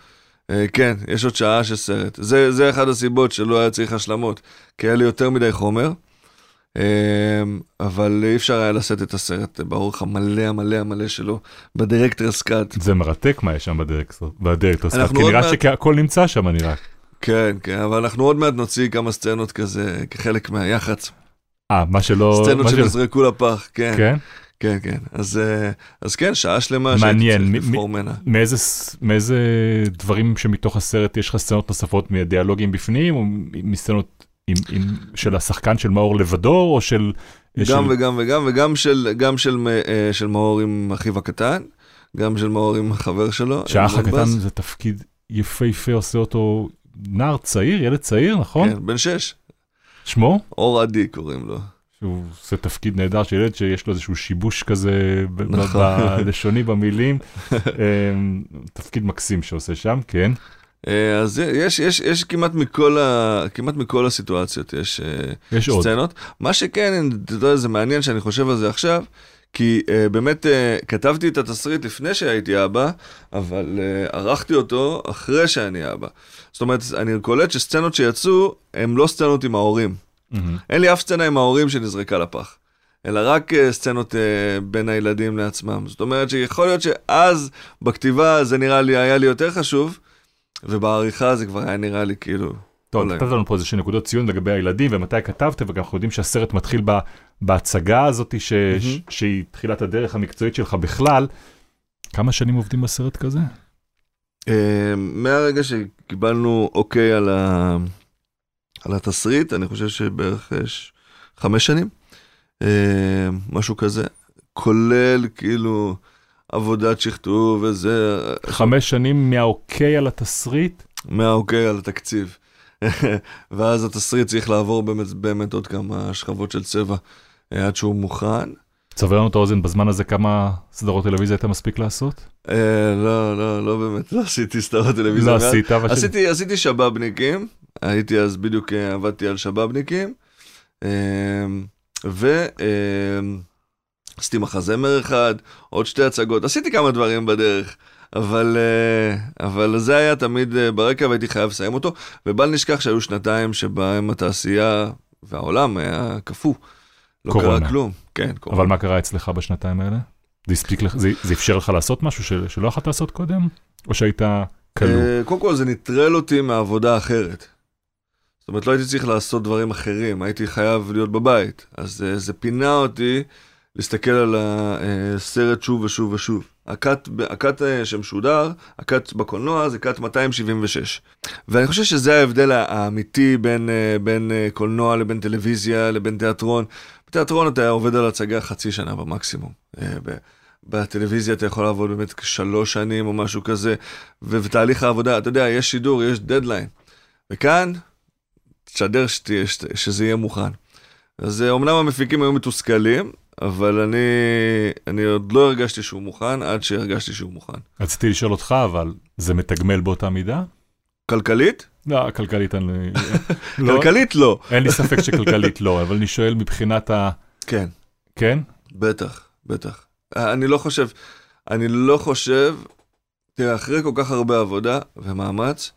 [SPEAKER 1] אה, כן, יש עוד שעה של סרט. זה, זה אחד הסיבות שלא היה צריך השלמות, כי היה לי יותר מדי חומר, אה, אבל אי אפשר היה לשאת את הסרט באורך המלא המלא המלא שלו, בדירקטרס קאט.
[SPEAKER 2] זה מרתק מה יש שם בדירקטורס,
[SPEAKER 1] אנחנו
[SPEAKER 2] כי נראה
[SPEAKER 1] מעט-
[SPEAKER 2] שהכל נמצא שם נראה.
[SPEAKER 1] כן, כן, אבל אנחנו עוד מעט נוציא כמה סצנות כזה, כחלק מהיח"צ.
[SPEAKER 2] אה, מה שלא...
[SPEAKER 1] סצנות שנזרקו לפח, כן,
[SPEAKER 2] כן?
[SPEAKER 1] כן, כן. אז, אה, אז כן, שעה שלמה שהייתי צריך לבחור ממנה.
[SPEAKER 2] מאיזה, מאיזה דברים שמתוך הסרט יש לך סצנות נוספות מדיאלוגים בפנים, או מסצנות עם, עם, של השחקן של מאור לבדו, או של...
[SPEAKER 1] גם
[SPEAKER 2] של...
[SPEAKER 1] וגם וגם, וגם של, גם של, אה, של מאור עם אחיו הקטן, גם של מאור עם החבר שלו.
[SPEAKER 2] שהאח הקטן. זה תפקיד יפהפה, עושה אותו נער צעיר, ילד צעיר, נכון?
[SPEAKER 1] כן, בן שש.
[SPEAKER 2] שמו?
[SPEAKER 1] אור עדי קוראים לו.
[SPEAKER 2] שהוא עושה תפקיד נהדר של ילד שיש לו איזשהו שיבוש כזה
[SPEAKER 1] נכון.
[SPEAKER 2] בלשוני במילים. אמ, תפקיד מקסים שעושה שם, כן.
[SPEAKER 1] אה, אז יש, יש, יש כמעט מכל, ה, כמעט מכל הסיטואציות, יש אה,
[SPEAKER 2] יש עוד.
[SPEAKER 1] סצנות. מה שכן, אתה יודע, זה מעניין שאני חושב על זה עכשיו, כי uh, באמת uh, כתבתי את התסריט לפני שהייתי אבא, אבל uh, ערכתי אותו אחרי שאני אבא. זאת אומרת, אני קולט שסצנות שיצאו, הם לא סצנות עם ההורים.
[SPEAKER 2] מהמם.
[SPEAKER 1] אין לי אף סצנה עם ההורים שנזרקה לפח, אלא רק uh, סצנות uh, בין הילדים לעצמם. זאת אומרת שיכול להיות שאז בכתיבה זה נראה לי, היה לי יותר חשוב, ובעריכה זה כבר היה נראה לי כאילו...
[SPEAKER 2] טוב. נתת לנו פה איזה שני נקודות ציון לגבי הילדים ומתי כתבתם, וגם אנחנו יודעים שהסרט מתחיל ב, בהצגה הזאת ש,
[SPEAKER 1] מהמם.
[SPEAKER 2] שהיא תחילת הדרך המקצועית שלך בכלל. כמה שנים עובדים בסרט כזה?
[SPEAKER 1] אה, מהרגע שקיבלנו אוקיי על, ה... על התסריט, אני חושב שבערך אה, ש... חמש שנים, אה, משהו כזה, כולל כאילו עבודת שכתוב וזה,
[SPEAKER 2] חמש שנים מהאוקיי על התסריט?
[SPEAKER 1] מהאוקיי על התקציב. ואז התסריט צריך לעבור באמת, באמת עוד כמה שכבות של צבע אה, עד שהוא מוכן.
[SPEAKER 2] תסבר לנו את האוזן בזמן הזה כמה סדרות טלוויזיה היית מספיק לעשות?
[SPEAKER 1] אה, לא, לא, לא באמת, לא עשיתי סדרות טלוויזיה.
[SPEAKER 2] לא. עשית, אבל... ש-
[SPEAKER 1] עשיתי, עשיתי שבאבניקים, הייתי אז בדיוק אה, עבדתי על שבאבניקים, ועשיתי מחזמר אחד, עוד שתי הצגות, עשיתי כמה דברים בדרך, אבל, אה, אבל זה היה תמיד אה, ברקע והייתי חייב לסיים אותו, ובל נשכח שהיו שנתיים שבהם התעשייה והעולם היה קפוא. לא
[SPEAKER 2] קורונה.
[SPEAKER 1] קרה כלום, כן, קורונה.
[SPEAKER 2] אבל מה קרה אצלך בשנתיים האלה? זה הספיק לך, זה, זה אפשר לך לעשות משהו של, שלא יכולת לעשות קודם? או שהיית כלוא?
[SPEAKER 1] אה, קודם כל זה נטרל אותי מעבודה אחרת. זאת אומרת, לא הייתי צריך לעשות דברים אחרים, הייתי חייב להיות בבית. אז זה פינה אותי להסתכל על הסרט שוב ושוב ושוב. הקאט, הקאט אה, שמשודר, הקאט בקולנוע זה קאט 276. ואני חושב שזה ההבדל האמיתי בין, אה, בין אה, קולנוע לבין טלוויזיה לבין תיאטרון. בתיאטרון אתה עובד על הצגה חצי שנה במקסימום. בטלוויזיה אתה יכול לעבוד באמת שלוש שנים או משהו כזה, ו- ותהליך העבודה, אתה יודע, יש שידור, יש דדליין. וכאן, תשדר שזה יהיה מוכן. אז אומנם המפיקים היו מתוסכלים, אבל אני, אני עוד לא הרגשתי שהוא מוכן עד שהרגשתי שהוא מוכן.
[SPEAKER 2] רציתי לשאול אותך, אבל זה מתגמל באותה מידה?
[SPEAKER 1] כלכלית?
[SPEAKER 2] לא, כלכלית אני... לא,
[SPEAKER 1] כלכלית לא.
[SPEAKER 2] אין לי ספק שכלכלית לא, אבל אני שואל מבחינת ה...
[SPEAKER 1] כן,
[SPEAKER 2] כן?
[SPEAKER 1] בטח, בטח. אני לא חושב, אני לא חושב, תראה, אחרי כל כך הרבה עבודה ומאמץ,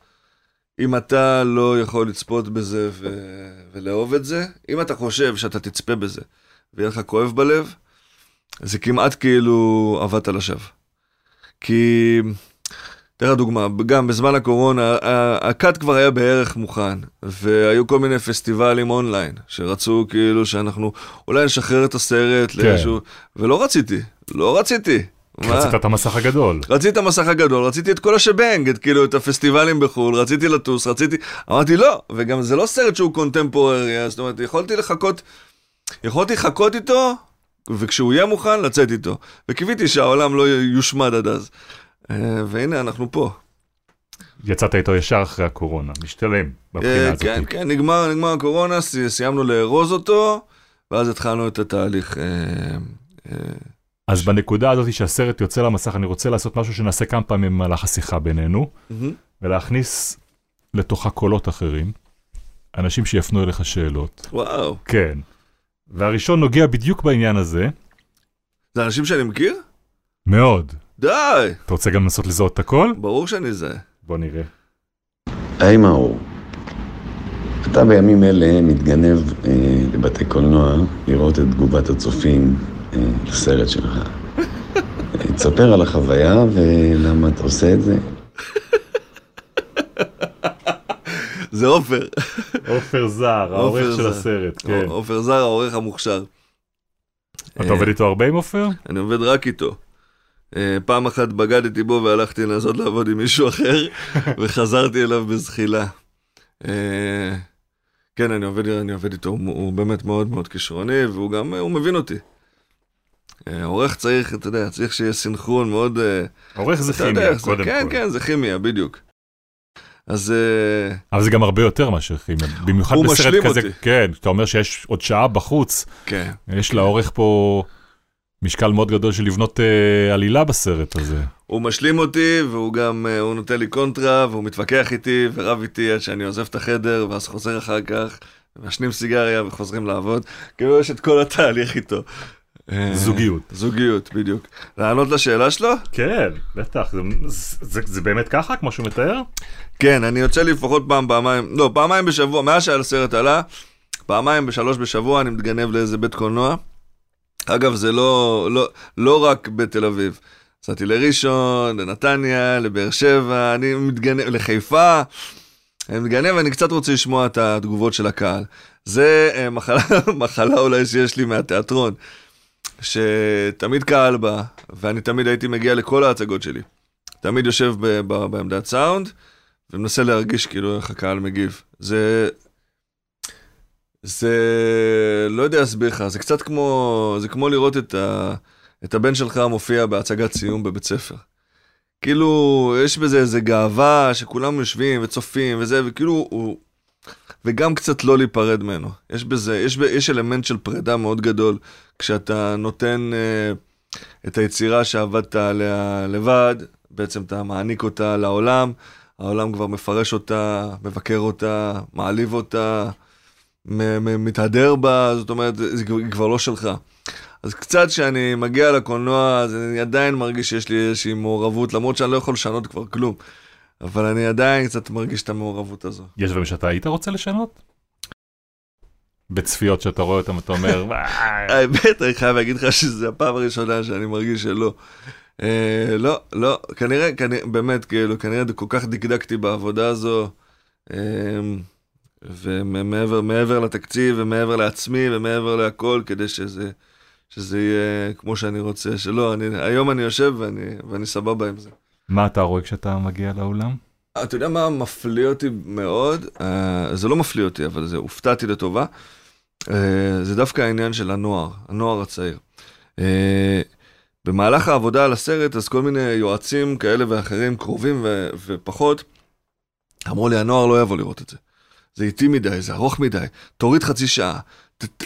[SPEAKER 1] אם אתה לא יכול לצפות בזה ו- ולאהוב את זה, אם אתה חושב שאתה תצפה בזה ויהיה לך כואב בלב, זה כמעט כאילו עבדת לשווא. כי, תראה דוגמה, גם בזמן הקורונה, הקאט כבר היה בערך מוכן, והיו כל מיני פסטיבלים אונליין, שרצו כאילו שאנחנו אולי נשחרר את הסרט
[SPEAKER 2] כן.
[SPEAKER 1] לאיזשהו... ולא רציתי, לא רציתי.
[SPEAKER 2] רצית את המסך הגדול.
[SPEAKER 1] רציתי את המסך הגדול, רציתי את כל השבנג, את כאילו את הפסטיבלים בחו"ל, רציתי לטוס, רציתי... אמרתי לא, וגם זה לא סרט שהוא קונטמפוררי, זאת אומרת, יכולתי לחכות, יכולתי לחכות איתו, וכשהוא יהיה מוכן, לצאת איתו. וקיוויתי שהעולם לא יושמד עד אז. אה, והנה, אנחנו פה.
[SPEAKER 2] יצאת איתו ישר אחרי הקורונה, משתלם מבחינה
[SPEAKER 1] אה,
[SPEAKER 2] הזאת.
[SPEAKER 1] כן, כן, נגמר, נגמר הקורונה, סי- סיימנו לארוז אותו, ואז התחלנו את התהליך. אה,
[SPEAKER 2] אז בנקודה הזאת שהסרט יוצא למסך, אני רוצה לעשות משהו שנעשה כמה פעמים במהלך השיחה בינינו. ולהכניס לתוכה קולות אחרים, אנשים שיפנו אליך שאלות.
[SPEAKER 1] וואו,
[SPEAKER 2] כן. והראשון נוגע בדיוק בעניין הזה,
[SPEAKER 1] זה אנשים שאני מכיר?
[SPEAKER 2] מאוד.
[SPEAKER 1] די,
[SPEAKER 2] אתה רוצה גם לנסות לזהות את הכל?
[SPEAKER 1] ברור שאני זה.
[SPEAKER 2] בוא נראה.
[SPEAKER 5] היי מאור, אתה בימים אלה מתגנב אה, לבתי קולנוע לראות את תגובת הצופים אה, לסרט שלך. אה, תספר על החוויה ולמה אתה עושה את זה.
[SPEAKER 1] זה עופר.
[SPEAKER 2] עופר זר, העורך של. הסרט, כן.
[SPEAKER 1] עופר זר, העורך המוכשר.
[SPEAKER 2] אתה עובד איתו הרבה עם עופר?
[SPEAKER 1] אני עובד רק איתו. אה, פעם אחת בגדתי בו והלכתי לנסות לעבוד עם מישהו אחר, וחזרתי אליו בזחילה. אה, כן, אני עובד, אני עובד איתו, הוא, הוא באמת מאוד מאוד כישרוני, והוא גם, אה, הוא מבין אותי. אה, עורך צריך, אתה יודע, צריך שיהיה סינכרון מאוד... אה,
[SPEAKER 2] עורך זה
[SPEAKER 1] יודע
[SPEAKER 2] כימיה,
[SPEAKER 1] זה-
[SPEAKER 2] קודם
[SPEAKER 1] כן,
[SPEAKER 2] כל.
[SPEAKER 1] כן, זה כימיה, בדיוק. אז אה,
[SPEAKER 2] אבל זה גם הרבה יותר מאשר כימיה. במיוחד
[SPEAKER 1] הוא
[SPEAKER 2] בסרט
[SPEAKER 1] משלים
[SPEAKER 2] כזה,
[SPEAKER 1] אותי.
[SPEAKER 2] כן, אתה אומר שיש עוד שעה בחוץ,
[SPEAKER 1] כן,
[SPEAKER 2] יש לעורך פה משקל מאוד גדול של לבנות אה, עלילה בסרט הזה.
[SPEAKER 1] הוא משלים אותי, והוא גם, אה, הוא נותן לי קונטרה, והוא מתווכח איתי, ורב איתי עד שאני עוזב את החדר, ואז חוזר אחר כך, מעשנים סיגריה וחוזרים לעבוד. כאילו יש את כל התהליך איתו. אה,
[SPEAKER 2] זוגיות.
[SPEAKER 1] זוגיות, בדיוק. לענות לשאלה שלו?
[SPEAKER 2] כן, בטח, זה, זה, זה באמת ככה, כמו שהוא מתאר?
[SPEAKER 1] כן, אני יוצא לי לפחות פעם, פעמיים, לא, פעמיים בשבוע, מאז שהסרט עלה, פעמיים בשלוש בשבוע אני מתגנב לאיזה בית קולנוע. אגב, זה לא, לא, לא רק בתל אביב. נסעתי לראשון, לנתניה, לבאר שבע, אני מתגנב, לחיפה. אני מתגנב ואני קצת רוצה לשמוע את התגובות של הקהל. זה אה, מחלה, מחלה אולי שיש לי מהתיאטרון, שתמיד קהל בא, ואני תמיד הייתי מגיע לכל ההצגות שלי. תמיד יושב ב- ב- בעמדת סאונד, ומנסה להרגיש כאילו איך הקהל מגיב. זה... זה... לא יודע להסביר לך, זה קצת כמו... זה כמו לראות את, ה... את הבן שלך מופיע בהצגת סיום בבית ספר. כאילו, יש בזה איזה גאווה שכולם יושבים וצופים וזה, וכאילו הוא... וגם קצת לא להיפרד ממנו. יש בזה, יש. יש אלמנט של פרידה מאוד גדול, כשאתה נותן אה, את היצירה שעבדת עליה לבד, בעצם אתה מעניק אותה לעולם, העולם כבר מפרש אותה, מבקר אותה, מעליב אותה, מתהדר בה, זאת אומרת, היא כבר לא שלך. אז קצת כשאני מגיע לקולנוע, אז אני עדיין מרגיש שיש לי איזושהי מעורבות, למרות שאני לא יכול לשנות כבר כלום. אבל אני עדיין קצת מרגיש את המעורבות הזו.
[SPEAKER 2] יש דברים שאתה היית רוצה לשנות? בצפיות שאתה רואה אותם, אתה אומר.
[SPEAKER 1] האמת, אני חייב להגיד לך שזו הפעם הראשונה שאני מרגיש שלא. אה, לא, לא, כנראה, באמת, כאילו, כנראה כל כך דקדקתי בעבודה הזו, אה, ומעבר מעבר לתקציב, ומעבר לעצמי, ומעבר להכל, כדי שזה, שזה יהיה כמו שאני רוצה, שלא, אני, היום אני יושב ואני, ואני סבבה עם זה.
[SPEAKER 2] מה אתה רואה כשאתה מגיע לאולם?
[SPEAKER 1] אתה יודע מה מפליא אותי מאוד? Uh, זה לא מפליא אותי, אבל זה הופתעתי לטובה. Uh, זה דווקא העניין של הנוער, הנוער הצעיר. Uh, במהלך העבודה על הסרט, אז כל מיני יועצים כאלה ואחרים, קרובים ו- ופחות, אמרו לי, הנוער לא יבוא לראות את זה. זה איטי מדי, זה ארוך מדי, תוריד חצי שעה,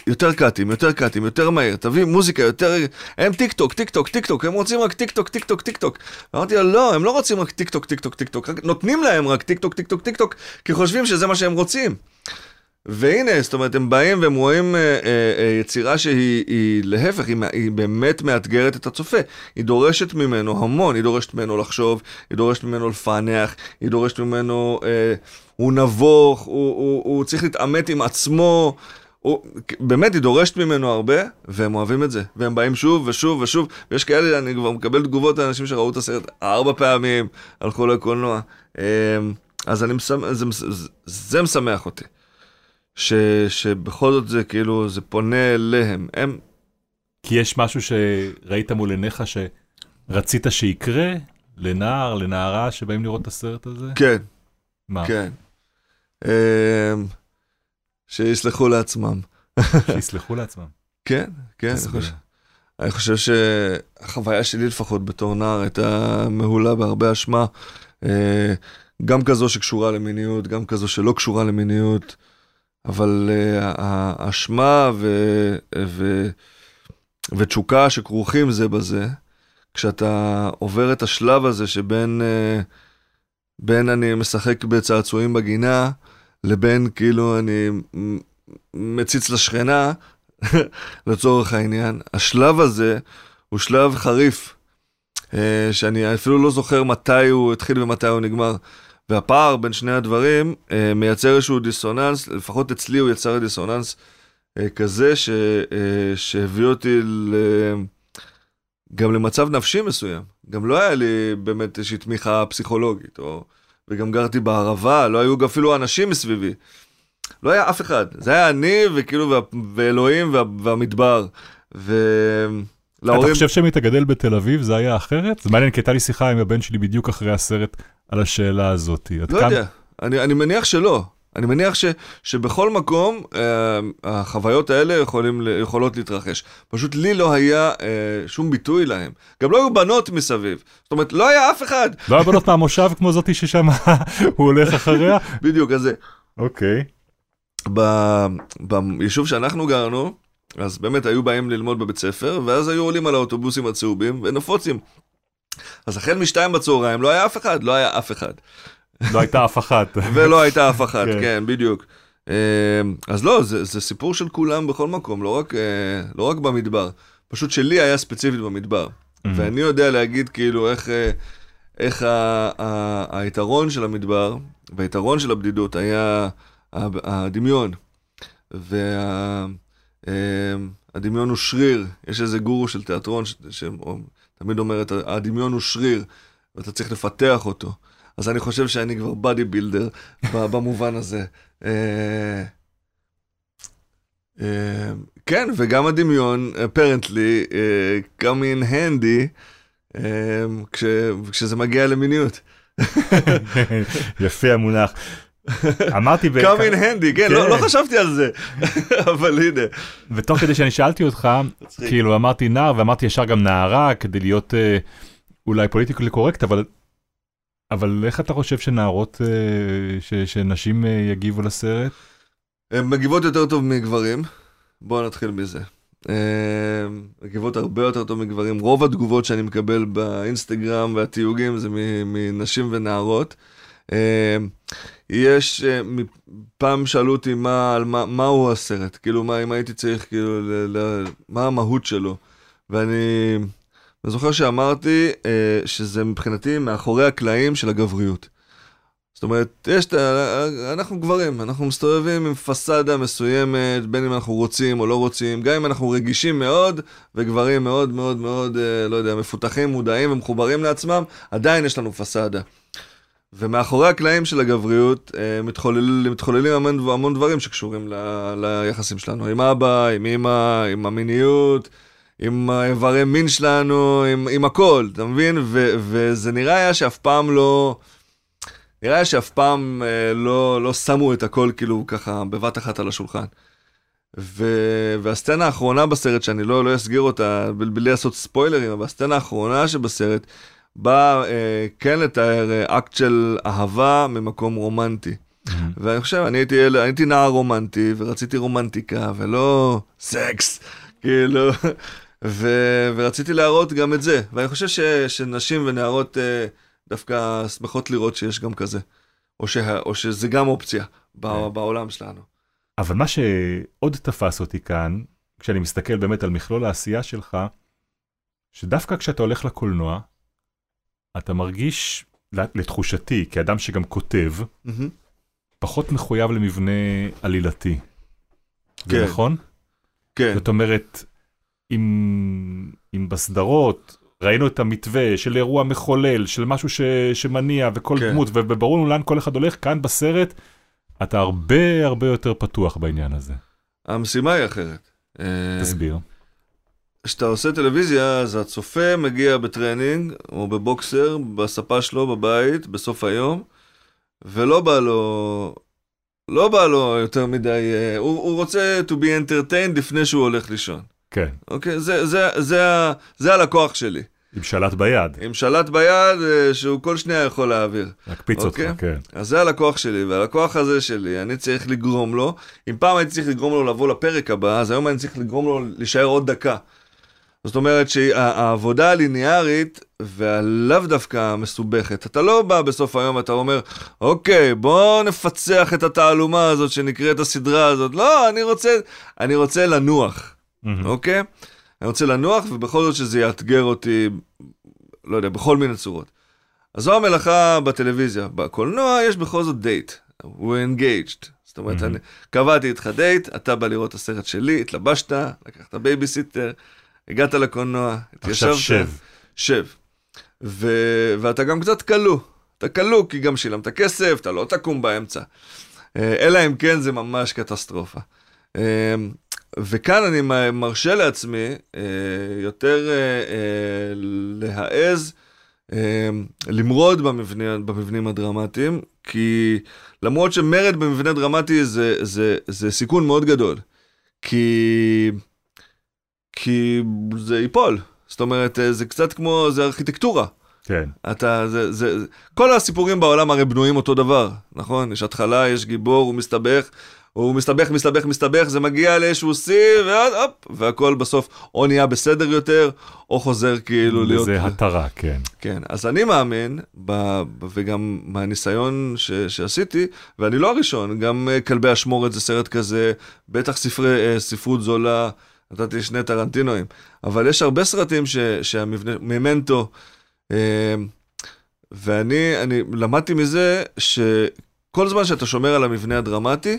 [SPEAKER 1] יותר קאטים, יותר קאטים, יותר מהר, תביא מוזיקה יותר... הם טיק טוק, טיק טוק, טיק טוק, הם רוצים רק טיק טוק, טיק טוק, טיק טוק. אמרתי לו, לא, הם לא רוצים רק טיק טוק, טיק טוק, טיק טוק, נותנים להם רק טיק טוק, טיק טוק, טיק טוק, כי חושבים שזה מה שהם רוצים. והנה, זאת אומרת, הם באים והם רואים אה, אה, אה, יצירה שהיא היא, להפך, היא, היא באמת מאתגרת את הצופה. היא דורשת ממנו המון, היא דורשת ממנו לחשוב, היא דורשת ממנו לפענח, היא דורשת ממנו, אה, הוא נבוך, הוא, הוא, הוא צריך להתעמת עם עצמו. הוא, באמת, היא דורשת ממנו הרבה, והם אוהבים את זה. והם באים שוב ושוב ושוב, ויש כאלה, אני כבר מקבל תגובות לאנשים שראו את הסרט ארבע פעמים, הלכו לקולנוע. אה, אז אני משמח, זה, זה, זה משמח אותי. ש, שבכל זאת זה כאילו, זה פונה אליהם. הם,
[SPEAKER 2] כי יש משהו שראית מול עיניך שרצית שיקרה לנער, לנערה שבאים לראות את הסרט הזה?
[SPEAKER 1] כן,
[SPEAKER 2] מה?
[SPEAKER 1] כן. שיסלחו לעצמם.
[SPEAKER 2] שיסלחו לעצמם.
[SPEAKER 1] כן, כן. אני
[SPEAKER 2] תסביר.
[SPEAKER 1] חושב- אני חושב שהחוויה שלי לפחות בתור נער הייתה מהולה בהרבה אשמה. אה, גם כזו שקשורה למיניות, גם כזו שלא קשורה למיניות. אבל אה, האשמה ו, ו, ותשוקה שכרוכים זה בזה, כשאתה עובר את השלב הזה שבין אה, בין אני משחק בצעצועים בגינה, לבין כאילו אני מציץ לשכנה, לצורך העניין, השלב הזה הוא שלב חריף, אה, שאני אפילו לא זוכר מתי הוא התחיל ומתי הוא נגמר. והפער בין שני הדברים אה, מייצר איזשהו דיסוננס, לפחות אצלי הוא יצר דיסוננס אה, כזה ש, שהביא אותי ל, גם למצב נפשי מסוים. גם לא היה לי באמת איזושהי תמיכה פסיכולוגית, או, וגם גרתי בערבה, לא היו אפילו אנשים מסביבי. לא היה אף אחד, זה היה אני וכאילו וה, ואלוהים וה, והמדבר.
[SPEAKER 2] אתה
[SPEAKER 1] ולהורים...
[SPEAKER 2] חושב שאם היית גדל בתל אביב זה היה אחרת? זה מעניין, כי הייתה לי שיחה עם הבן שלי בדיוק אחרי הסרט על השאלה הזאת.
[SPEAKER 1] לא
[SPEAKER 2] כמה-
[SPEAKER 1] יודע, אני, אני מניח שלא. אני מניח ש, שבכל מקום אה, החוויות האלה יכולים, יכולות להתרחש. פשוט לי לא היה אה, שום ביטוי להם. גם לא היו בנות מסביב. זאת אומרת, לא היה אף אחד.
[SPEAKER 2] לא היה בנות מהמושב כמו זאתי ששם הוא הולך אחריה?
[SPEAKER 1] בדיוק, אז זה.
[SPEAKER 2] אוקיי.
[SPEAKER 1] ב- ביישוב שאנחנו גרנו, אז באמת היו באים ללמוד בבית ספר, ואז היו עולים על האוטובוסים הצהובים ונפוצים. אז החל משתיים בצהריים לא היה אף אחד, לא היה אף אחד.
[SPEAKER 2] לא הייתה אף אחת.
[SPEAKER 1] ולא הייתה אף אחת,
[SPEAKER 2] כן.
[SPEAKER 1] כן, בדיוק. אה, אז לא, זה, זה סיפור של כולם בכל מקום, לא רק, אה, לא רק במדבר. פשוט שלי היה ספציפית במדבר. ואני יודע להגיד כאילו איך, אה, איך ה, ה, היתרון של המדבר והיתרון של הבדידות היה הדמיון. והדמיון הוא שריר, יש איזה גורו של תיאטרון שתמיד אומר, הדמיון הוא שריר, ואתה צריך לפתח אותו. אז אני חושב שאני כבר בדי בילדר במובן הזה. אה, אה, כן, וגם הדמיון, apparently, אה, come in handy, כש- כשזה מגיע למיניות.
[SPEAKER 2] יפה המונח. אמרתי, ב-
[SPEAKER 1] come in handy, כן, לא
[SPEAKER 2] כן.
[SPEAKER 1] לא חשבתי על זה, אבל הנה.
[SPEAKER 2] ותוך כדי שאני שאלתי אותך. כאילו אמרתי נער ואמרתי ישר גם נערה כדי להיות אולי פוליטיקלי קורקט, אבל אבל איך אתה חושב שנערות, אה, ש, שנשים אה, יגיבו לסרט?
[SPEAKER 1] הן מגיבות יותר טוב מגברים, בואו נתחיל מזה. הן מגיבות הרבה יותר טוב מגברים. רוב התגובות שאני מקבל באינסטגרם והתיוגים זה מנשים ונערות. אה, יש, אה, פעם שאלו אותי מה, על מה, מהו הסרט, כאילו מה, אם הייתי צריך, כאילו, ל, ל, מה המהות שלו. ואני אני זוכר שאמרתי אה, שזה מבחינתי מאחורי הקלעים של הגבריות. זאת אומרת, יש את ה... אנחנו גברים, אנחנו מסתובבים עם פסאדה מסוימת, בין אם אנחנו רוצים או לא רוצים, גם אם אנחנו רגישים מאוד, וגברים מאוד מאוד מאוד, אה, לא יודע, מפותחים, מודעים ומחוברים לעצמם, עדיין יש לנו פסאדה. ומאחורי הקלעים של הגבריות אה, מתחולל, מתחוללים המון, המון דברים שקשורים ל, ליחסים שלנו עם אבא, עם אמא, עם המיניות, עם האיברי מין שלנו, עם, עם הכל, אתה מבין? ו, וזה נראה היה שאף פעם לא... נראה היה שאף פעם אה, לא, לא שמו את הכל כאילו ככה בבת אחת על השולחן. ו... והסצנה האחרונה בסרט, שאני לא, לא אסגיר אותה ב- בלי לעשות ספוילרים, אבל הסצנה האחרונה שבסרט באה אה, כן לתאר אה, אקט של אהבה ממקום רומנטי. ואני חושב, אני הייתי, ילד- הייתי נער רומנטי, ורציתי רומנטיקה, ולא סקס, כאילו, ו, ורציתי להראות גם את זה. ואני חושב ש, שנשים ונערות אה, דווקא שמחות לראות שיש גם כזה, או, שה, או שזה גם אופציה ב, בעולם שלנו.
[SPEAKER 2] אבל מה שעוד תפס אותי כאן, כשאני מסתכל באמת על מכלול העשייה שלך, שדווקא כשאתה הולך לקולנוע, אתה מרגיש, לתחושתי, כאדם שגם כותב,
[SPEAKER 1] מהמם.
[SPEAKER 2] פחות מחויב למבנה עלילתי. זה
[SPEAKER 1] כן.
[SPEAKER 2] נכון?
[SPEAKER 1] כן,
[SPEAKER 2] זאת אומרת, אם, אם בסדרות ראינו את המתווה של אירוע מחולל, של משהו ש, שמניע וכל
[SPEAKER 1] כן.
[SPEAKER 2] דמות, וברור לנו לאן כל אחד הולך, כאן בסרט אתה הרבה הרבה יותר פתוח בעניין הזה.
[SPEAKER 1] המשימה היא אחרת. אה,
[SPEAKER 2] תסביר.
[SPEAKER 1] כשאתה עושה טלוויזיה, אז הצופה מגיע בטרנינג או בבוקסר, בספה שלו בבית, בסוף היום, ולא בא לו, לא בא לו יותר מדי, אה, הוא, הוא רוצה to be entertained לפני שהוא הולך לישון.
[SPEAKER 2] כן,
[SPEAKER 1] אוקיי? זה, זה, זה, ה- זה הלקוח שלי.
[SPEAKER 2] עם שלט ביד,
[SPEAKER 1] עם שלט ביד אה, שהוא כל שנייה יכול להעביר.
[SPEAKER 2] להקפיץ אותך,
[SPEAKER 1] אוקיי.
[SPEAKER 2] כן.
[SPEAKER 1] אז זה הלקוח שלי, והלקוח הזה שלי, אני צריך לגרום לו, אם פעם הייתי צריך לגרום לו לבוא לפרק הבא, אז היום אני צריך לגרום לו להישאר עוד דקה. זאת אומרת שהעבודה הליניארית, והלאו דווקא המסובכת, אתה לא בא בסוף היום ואתה אומר, אוקיי, בוא נפצח את התעלומה הזאת שנקראת הסדרה הזאת. לא, אני רוצה, אני רוצה לנוח. אוקיי? אני רוצה לנוח, ובכל זאת שזה יאתגר אותי, לא יודע, בכל מיני צורות. אז זו המלאכה בטלוויזיה. בקולנוע יש בכל זאת דייט. we're engaged. זאת אומרת,
[SPEAKER 2] אממ.
[SPEAKER 1] אני קבעתי איתך דייט, אתה בא לראות את הסרט שלי, התלבשת, לקחת בייביסיטר, הגעת לקולנוע, התיישבת.
[SPEAKER 2] עכשיו שב.
[SPEAKER 1] שב. ו... ואתה גם קצת כלוא. אתה כלוא כי גם שילמת כסף, אתה לא תקום באמצע. אה, אלא אם כן זה ממש קטסטרופה. וכאן אני מרשה לעצמי אה, יותר אה, אה, להעז, אה, למרוד במבנה, במבנים הדרמטיים, כי למרות שמרד במבנה דרמטי זה, זה, זה סיכון מאוד גדול. כי, כי זה ייפול. זאת אומרת, אה, זה קצת כמו, זה ארכיטקטורה.
[SPEAKER 2] כן.
[SPEAKER 1] אתה, זה, זה, כל הסיפורים בעולם הרי בנויים אותו דבר, נכון? יש התחלה, יש גיבור, הוא מסתבך, הוא מסתבך, מסתבך, מסתבך, זה מגיע לאיזשהו שיא, ועוד, הופ, והכל בסוף או נהיה בסדר יותר, או חוזר כאילו להיות...
[SPEAKER 2] זה התרה, כן.
[SPEAKER 1] כן, אז אני מאמין, ב, וגם מהניסיון ש, שעשיתי, ואני לא הראשון, גם אה, כלבי אשמורת זה סרט כזה, בטח ספרי, אה, ספרות זולה, נתתי שני טרנטינואים, אבל יש הרבה סרטים ש, שהמבנה, ממנטו, אה, ואני אני למדתי מזה שכל זמן שאתה שומר על המבנה הדרמטי,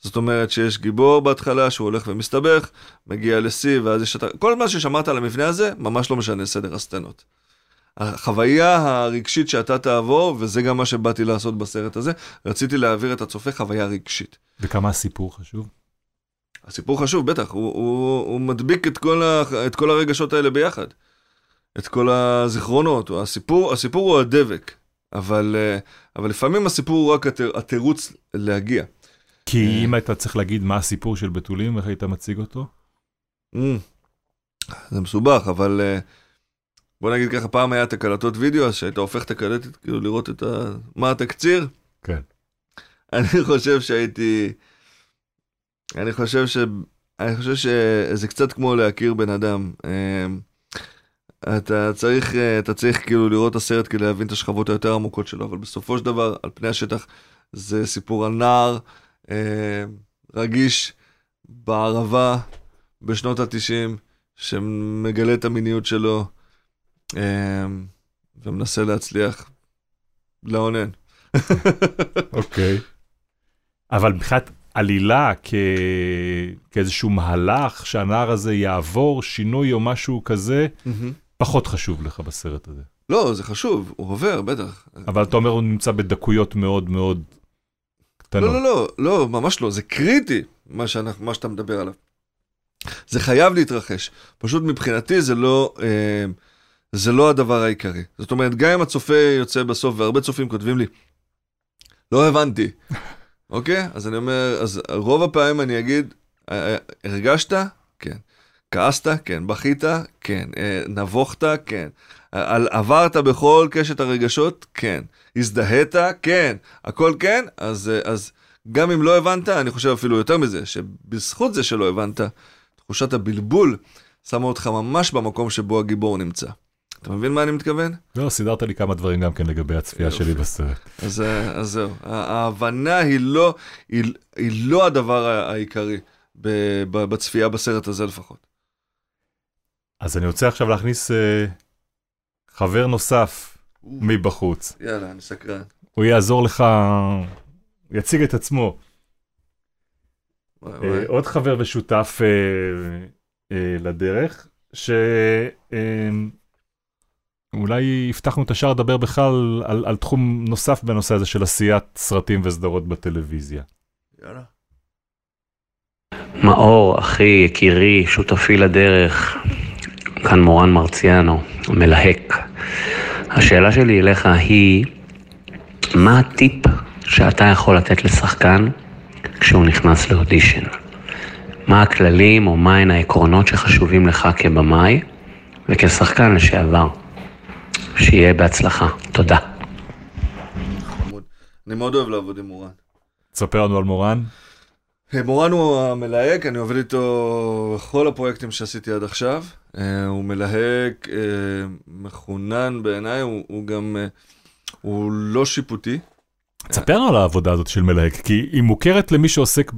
[SPEAKER 1] זאת אומרת שיש גיבור בהתחלה שהוא הולך ומסתבך, מגיע לשיא, ואז יש... את- כל זמן ששמרת על המבנה הזה, ממש לא משנה סדר הסצנות. החוויה הרגשית שאתה תעבור, וזה גם מה שבאתי לעשות בסרט הזה, רציתי להעביר את הצופה חוויה רגשית.
[SPEAKER 2] וכמה הסיפור חשוב?
[SPEAKER 1] הסיפור חשוב, בטח, הוא, הוא, הוא מדביק את כל, ה, את כל הרגשות האלה ביחד. את כל הזיכרונות, הסיפור, הסיפור הוא הדבק, אבל, אה, אבל לפעמים הסיפור הוא רק התיר, התירוץ להגיע.
[SPEAKER 2] כי אם אתה צריך להגיד מה הסיפור של בתולים, איך היית מציג אותו?
[SPEAKER 1] Mm, זה מסובך, אבל אה, בוא נגיד ככה, פעם היה את הקלטות וידאו, אז שהיית הופך את הקלטת, כאילו לראות את ה... מה התקציר,
[SPEAKER 2] כן.
[SPEAKER 1] אני חושב שהייתי... אני חושב ש... אני חושב שזה קצת כמו להכיר בן אדם. אמ, אתה צריך, אה, אתה צריך כאילו לראות את הסרט כדי להבין את השכבות היותר עמוקות שלו, אבל בסופו של דבר, על פני השטח, זה סיפור על נער אה, רגיש בערבה בשנות ה-90, שמגלה את המיניות שלו אה, ומנסה להצליח לאונן.
[SPEAKER 2] אוקיי. אבל מבחינת עלילה כ... כאיזשהו מהלך שהנער הזה יעבור שינוי או משהו כזה, פחות חשוב לך בסרט הזה.
[SPEAKER 1] לא, זה חשוב, הוא עובר, בטח.
[SPEAKER 2] אבל אתה אומר הוא נמצא בדקויות מאוד מאוד קטנות.
[SPEAKER 1] לא, לא, לא, לא, ממש לא, זה קריטי, מה, שאנחנו, מה שאתה מדבר עליו. זה חייב להתרחש. פשוט מבחינתי זה לא, אה, זה לא הדבר העיקרי. זאת אומרת, גם אם הצופה יוצא בסוף, והרבה צופים כותבים לי, לא הבנתי, אוקיי? אז אני אומר, אז רוב הפעמים אני אגיד, "אה, אה, הרגשת? כן. כעסת? כן. בכית? כן. אה, נבוכת? כן. עברת בכל קשת הרגשות? כן. הזדהית? כן. הכל כן? אז, אה, אז גם אם לא הבנת, אני חושב אפילו יותר מזה, שבזכות זה שלא הבנת, תחושת הבלבול שמה אותך ממש במקום שבו הגיבור נמצא. אתה מבין מה אני מתכוון?
[SPEAKER 2] לא, סידרת לי כמה דברים גם כן לגבי הצפייה
[SPEAKER 1] יופי.
[SPEAKER 2] שלי בסרט.
[SPEAKER 1] אז, אה, אז זהו, ההבנה היא לא, היא, היא לא הדבר העיקרי בצפייה בסרט הזה לפחות.
[SPEAKER 2] אז אני רוצה עכשיו להכניס אה, חבר נוסף מבחוץ.
[SPEAKER 1] יאללה, אני סקרן.
[SPEAKER 2] הוא יעזור לך, יציג את עצמו.
[SPEAKER 1] וואי,
[SPEAKER 2] אה,
[SPEAKER 1] וואי.
[SPEAKER 2] עוד חבר ושותף אה, אה, לדרך, שאולי הבטחנו את השאר לדבר בכלל על, על תחום נוסף בנושא הזה של עשיית סרטים וסדרות בטלוויזיה.
[SPEAKER 1] יאללה.
[SPEAKER 6] מאור, אחי, יקירי, שותפי לדרך, כאן מורן מרציאנו, מלהק. השאלה שלי אליך היא, מה הטיפ שאתה יכול לתת לשחקן כשהוא נכנס לאודישן? מה הכללים או מהן העקרונות שחשובים לך כבמאי וכשחקן לשעבר? שיהיה בהצלחה. תודה.
[SPEAKER 1] אני מאוד אוהב לעבוד עם מורן.
[SPEAKER 2] תספר לנו על מורן.
[SPEAKER 1] אה, מורן הוא המלהק, אני עובד איתו בכל הפרויקטים שעשיתי עד עכשיו. אה, הוא מלהק אה, מחונן בעיניי, הוא, הוא גם, אה, הוא לא שיפוטי.
[SPEAKER 2] תספר על העבודה הזאת של מלהק, כי היא מוכרת למי שעוסק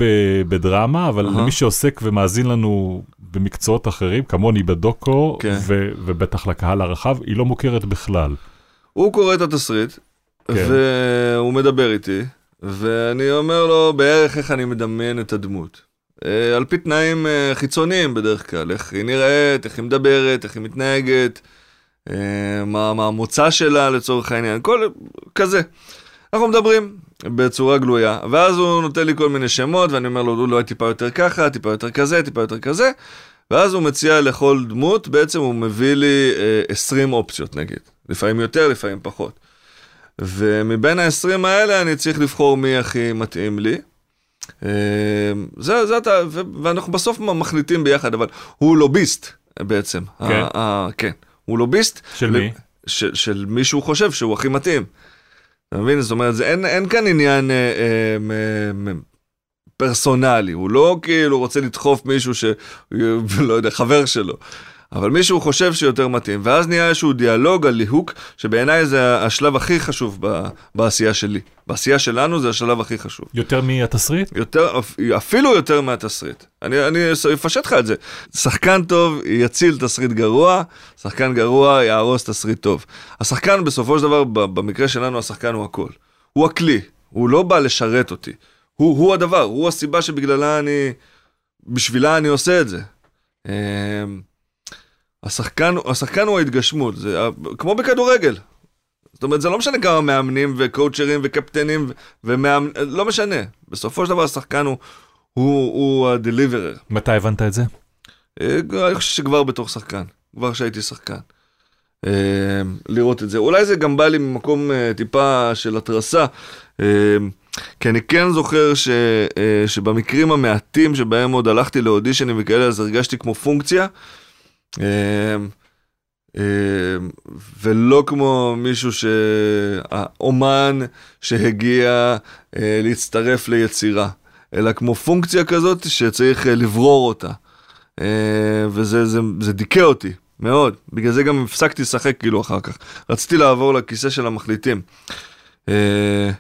[SPEAKER 2] בדרמה, אבל
[SPEAKER 1] אהה.
[SPEAKER 2] למי שעוסק ומאזין לנו במקצועות אחרים, כמוני בדוקו,
[SPEAKER 1] כן.
[SPEAKER 2] ו- ובטח לקהל הרחב, היא לא מוכרת בכלל.
[SPEAKER 1] הוא קורא את התסריט,
[SPEAKER 2] כן.
[SPEAKER 1] והוא מדבר איתי, ואני אומר לו בערך איך אני מדמיין את הדמות. אה, על פי תנאים אה, חיצוניים בדרך כלל, איך היא נראית, איך היא מדברת, איך היא מתנהגת, אה, מה, מה המוצא שלה לצורך העניין, כל כזה. אנחנו מדברים בצורה גלויה, ואז הוא נותן לי כל מיני שמות, ואני אומר לו, אולי טיפה יותר ככה, טיפה יותר כזה, טיפה יותר כזה, ואז הוא מציע לכל דמות, בעצם הוא מביא לי אה, 20 אופציות נגיד, לפעמים יותר, לפעמים פחות. ומבין ה-20 האלה אני צריך לבחור מי הכי מתאים לי. אה, זה, זה אתה, ואנחנו בסוף מחליטים ביחד, אבל הוא לוביסט בעצם.
[SPEAKER 2] כן.
[SPEAKER 1] ה- ה- כן, הוא לוביסט.
[SPEAKER 2] של
[SPEAKER 1] ל-
[SPEAKER 2] מי?
[SPEAKER 1] של, של מי שהוא חושב שהוא הכי מתאים. אתה מבין? זאת אומרת, זה, אין, אין כאן עניין אה, אה, מ, מ, פרסונלי, הוא לא כאילו רוצה לדחוף מישהו ש... לא יודע, חבר שלו. אבל מישהו חושב שיותר מתאים, ואז נהיה איזשהו דיאלוג על ליהוק, שבעיניי זה השלב הכי חשוב ב, בעשייה שלי. בעשייה שלנו זה השלב הכי חשוב.
[SPEAKER 2] יותר מהתסריט?
[SPEAKER 1] יותר, אפילו יותר מהתסריט. אני, אני אפשט לך את זה. שחקן טוב יציל תסריט גרוע, שחקן גרוע יהרוס תסריט טוב. השחקן בסופו של דבר, במקרה שלנו, השחקן הוא הכל. הוא הכלי, הוא לא בא לשרת אותי. הוא, הוא הדבר, הוא הסיבה שבגללה אני, בשבילה אני עושה את זה. השחקן, השחקן הוא ההתגשמות, זה כמו בכדורגל. זאת אומרת, זה לא משנה כמה מאמנים וקואוצ'רים וקפטנים ומאמנים, לא משנה. בסופו של דבר השחקן הוא, הוא, הוא הדליברר.
[SPEAKER 2] מתי הבנת את זה?
[SPEAKER 1] אה, אני חושב שכבר בתור שחקן, כבר כשהייתי שחקן. אה, לראות את זה. אולי זה גם בא לי ממקום אה, טיפה של התרסה, כי אני כן זוכר ש, שבמקרים המעטים שבהם עוד הלכתי לאודישנים וכאלה, אז הרגשתי כמו פונקציה. אה, אה, ולא כמו מישהו שהאומן שהגיע אה, להצטרף ליצירה, אלא כמו פונקציה כזאת שצריך אה, לברור אותה. אה, וזה זה, זה דיכא אותי מאוד, בגלל זה גם הפסקתי לשחק כאילו אחר כך. רציתי לעבור לכיסא של המחליטים.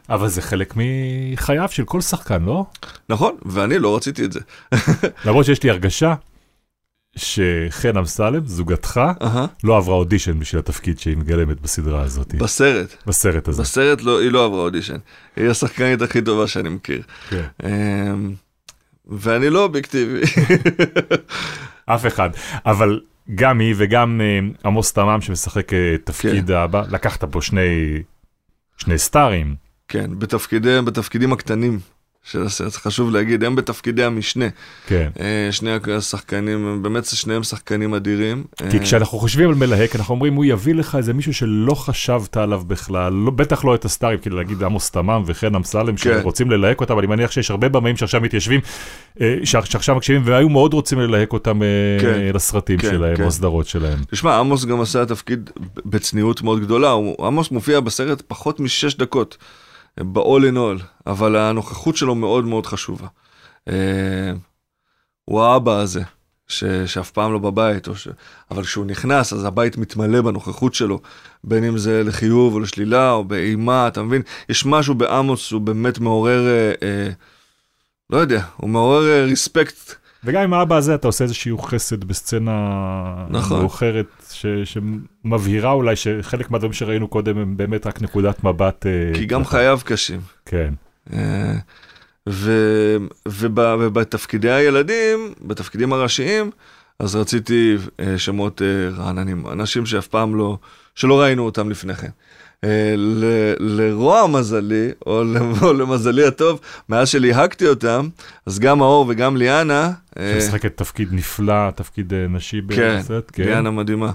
[SPEAKER 2] אבל זה חלק מחייו של כל שחקן, לא?
[SPEAKER 1] נכון, ואני לא רציתי את זה.
[SPEAKER 2] למרות שיש לי הרגשה שחן אמסלם, זוגתך,
[SPEAKER 1] אהה.
[SPEAKER 2] לא עברה אודישן בשביל התפקיד שהיא מגלמת בסדרה הזאת,
[SPEAKER 1] בסרט,
[SPEAKER 2] בסרט הזה.
[SPEAKER 1] בסרט לא, היא לא עברה אודישן. היא השחקנית הכי טובה שאני מכיר.
[SPEAKER 2] כן.
[SPEAKER 1] אה, ואני לא אובייקטיבי.
[SPEAKER 2] אף אחד. אבל גם היא וגם אה, עמוס תמם שמשחק אה, תפקיד
[SPEAKER 1] כן.
[SPEAKER 2] האבא, לקחת פה שני, שני סטארים.
[SPEAKER 1] כן, בתפקידי, בתפקידים הקטנים. של הסרט, חשוב להגיד, הם בתפקידי המשנה.
[SPEAKER 2] כן.
[SPEAKER 1] אה, שני השחקנים, הם באמת שניהם שחקנים אדירים.
[SPEAKER 2] כי
[SPEAKER 1] אה,
[SPEAKER 2] כשאנחנו חושבים על מלהק, אנחנו אומרים, הוא יביא לך איזה מישהו שלא חשבת עליו בכלל, לא, בטח לא את הסטארים, כאילו להגיד עמוס תמם וחן אמסלם,
[SPEAKER 1] כן.
[SPEAKER 2] שרוצים ללהק אותם, אני מניח שיש הרבה במאים שעכשיו מתיישבים, אה, שעכשיו מקשיבים, והיו מאוד רוצים ללהק אותם
[SPEAKER 1] כן.
[SPEAKER 2] לסרטים
[SPEAKER 1] כן,
[SPEAKER 2] שלהם,
[SPEAKER 1] כן.
[SPEAKER 2] או הסדרות שלהם.
[SPEAKER 1] תשמע, עמוס גם עשה תפקיד בצניעות מאוד גדולה, הוא- עמוס מופיע בסרט פחות משש דקות, ב-all in all, אבל הנוכחות שלו מאוד מאוד חשובה. אה, הוא האבא הזה, ש, שאף פעם לא בבית, ש... אבל כשהוא נכנס, אז הבית מתמלא בנוכחות שלו, בין אם זה לחיוב או לשלילה, או באימה, אתה מבין? יש משהו בעמוס שהוא באמת מעורר, אה, אה, לא יודע, הוא מעורר אה, ריספקט.
[SPEAKER 2] וגם עם האבא הזה אתה עושה איזשהו חסד בסצנה
[SPEAKER 1] נכון.
[SPEAKER 2] מאוחרת, ש, שמבהירה אולי שחלק מהדברים שראינו קודם הם באמת רק נקודת מבט. אה,
[SPEAKER 1] כי גם
[SPEAKER 2] ככה.
[SPEAKER 1] חייו קשים.
[SPEAKER 2] כן.
[SPEAKER 1] אה, ו- וב- ובתפקידי הילדים, בתפקידים הראשיים, אז רציתי אה, שמות רעננים, אנשים שאף פעם לא, שלא ראינו אותם לפני כן. אה, ל- לרוע מזלי, או למ- או למזלי הטוב, מאז שליהקתי אותם, אז גם מאור וגם ליאנה, אה,
[SPEAKER 2] שמשחקת תפקיד נפלא, תפקיד אה, נשי
[SPEAKER 1] כן,
[SPEAKER 2] בסרט. כן.
[SPEAKER 1] ליאנה מדהימה.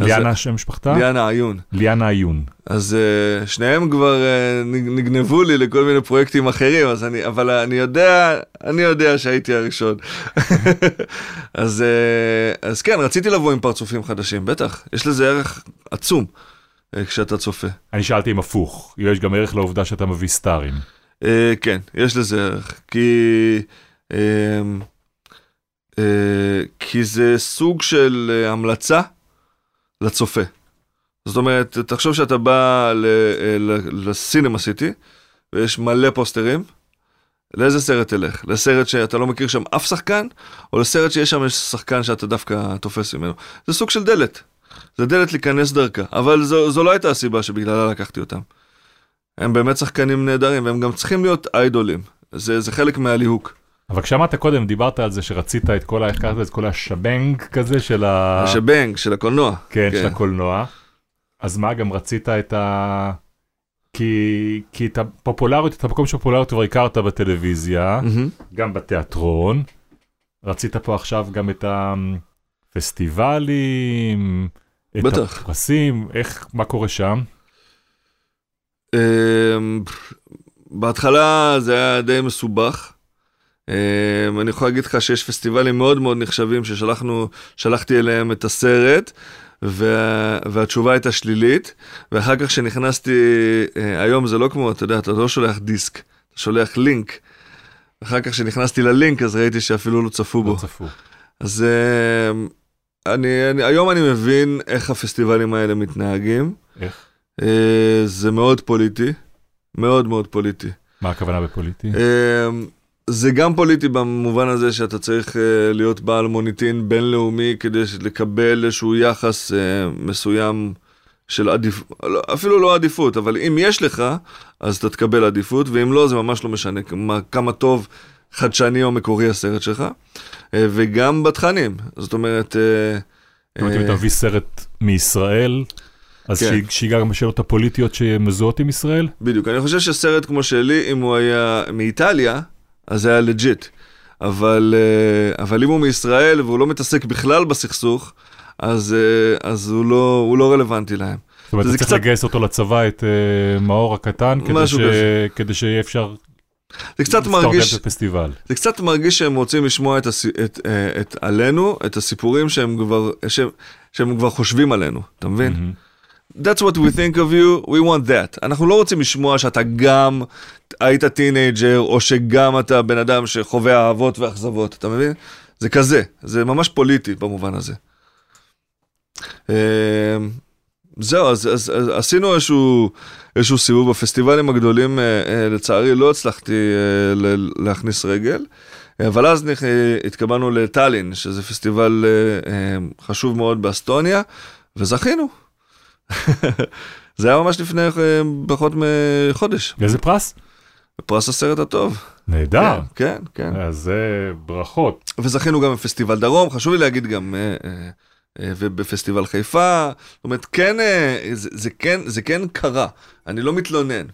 [SPEAKER 2] ליאנה שם משפחתה?
[SPEAKER 1] ליאנה עיון.
[SPEAKER 2] ליאנה עיון.
[SPEAKER 1] אז uh, שניהם כבר uh, נגנבו לי לכל מיני פרויקטים אחרים, אז אני, אבל אני יודע, אני יודע שהייתי הראשון. אז, uh, אז כן, רציתי לבוא עם פרצופים חדשים, בטח, יש לזה ערך עצום כשאתה צופה.
[SPEAKER 2] אני שאלתי אם הפוך, יש גם ערך לעובדה שאתה מביא סטארים.
[SPEAKER 1] Uh, כן, יש לזה ערך, כי, uh, כי זה סוג של uh, המלצה לצופה. זאת אומרת, תחשוב שאתה בא לסינמה סיטי, ויש מלא פוסטרים, לאיזה סרט תלך? לסרט שאתה לא מכיר שם אף שחקן, או לסרט שיש שם שחקן שאתה דווקא תופס ממנו? זה סוג של דלת. זה דלת להיכנס דרכה, אבל זו, זו לא הייתה הסיבה שבגללה לקחתי אותם. הם באמת שחקנים נהדרים, והם גם צריכים להיות איידולים. זה, זה חלק מהליהוק.
[SPEAKER 2] אבל כשאמרת קודם, דיברת על זה שרצית את כל, איך קראת? את כל השבנג כזה של ה...
[SPEAKER 1] שבנג, של הקולנוע.
[SPEAKER 2] כן, של הקולנוע. אז מה, גם רצית את ה... כי, כי את הפופולריות, את המקום של הפופולריות כבר הכרת בטלוויזיה,
[SPEAKER 1] מהמם.
[SPEAKER 2] גם בתיאטרון. רצית פה עכשיו גם את הפסטיבלים, את
[SPEAKER 1] בטח.
[SPEAKER 2] הפרסים, איך, מה קורה שם?
[SPEAKER 1] אמ, בהתחלה זה היה די מסובך. אמ, אני יכול להגיד לך שיש פסטיבלים מאוד מאוד נחשבים ששלחנו, שלחתי אליהם את הסרט. וה, והתשובה הייתה שלילית, ואחר כך שנכנסתי, אה, היום זה לא כמו, אתה יודע, אתה לא שולח דיסק, אתה שולח לינק. אחר כך שנכנסתי ללינק, אז ראיתי שאפילו לא צפו בו.
[SPEAKER 2] לא צפו.
[SPEAKER 1] אז אה, אני, אני, היום אני מבין איך הפסטיבלים האלה מתנהגים.
[SPEAKER 2] איך?
[SPEAKER 1] אה, זה מאוד פוליטי, מאוד מאוד פוליטי.
[SPEAKER 2] מה הכוונה בפוליטי?
[SPEAKER 1] אה, זה גם פוליטי במובן הזה שאתה צריך אה, להיות בעל מוניטין בינלאומי כדי לקבל איזשהו יחס אה, מסוים של עדיפות, אפילו לא עדיפות, אבל אם יש לך, אז אתה תקבל עדיפות, ואם לא, זה ממש לא משנה כמה, כמה טוב, חדשני או מקורי הסרט שלך. אה, וגם בתכנים, זאת אומרת... אה,
[SPEAKER 2] אם
[SPEAKER 1] אה,
[SPEAKER 2] אתה מביא סרט מישראל, אז
[SPEAKER 1] כן.
[SPEAKER 2] שי- שיגע גם בשאלות הפוליטיות שמזוהות עם ישראל?
[SPEAKER 1] בדיוק, אני חושב שסרט כמו שלי, אם הוא היה מאיטליה, אז זה היה legit. אבל, אבל אם הוא מישראל והוא לא מתעסק בכלל בסכסוך, אז, אז הוא, לא, הוא לא רלוונטי להם.
[SPEAKER 2] זאת אומרת, אתה צריך
[SPEAKER 1] קצת-
[SPEAKER 2] לגייס אותו לצבא, את אה, מאור הקטן, כדי ש-. כדי שיהיה אפשר
[SPEAKER 1] זה קצת מרגיש. זה קצת מרגיש שהם רוצים לשמוע את, הס, את, אה, את עלינו, את הסיפורים שהם כבר, שהם, שהם כבר חושבים עלינו, אתה מבין?
[SPEAKER 2] מהמם.
[SPEAKER 1] That's what we think of you, we want that. אנחנו לא רוצים לשמוע שאתה גם היית teenager, או שגם אתה בן אדם שחווה אהבות ואכזבות, אתה מבין? זה כזה, זה ממש פוליטי במובן הזה. אה, זהו, אז, אז, אז עשינו איזשהו, איזשהו סיבוב בפסטיבלים הגדולים, אה, אה, לצערי לא הצלחתי אה, להכניס רגל, אבל אז התקבלנו לטאלין, שזה פסטיבל חשוב מאוד באסטוניה, וזכינו. זה היה ממש לפני פחות מחודש,
[SPEAKER 2] איזה פרס?
[SPEAKER 1] פרס הסרט הטוב.
[SPEAKER 2] נהדר.
[SPEAKER 1] כן, כן.
[SPEAKER 2] אז זה ברכות.
[SPEAKER 1] וזכינו גם בפסטיבל דרום, חשוב לי להגיד גם, ובפסטיבל חיפה, זאת אומרת, כן, אה, זה, זה כן, זה כן קרה, אני לא מתלונן.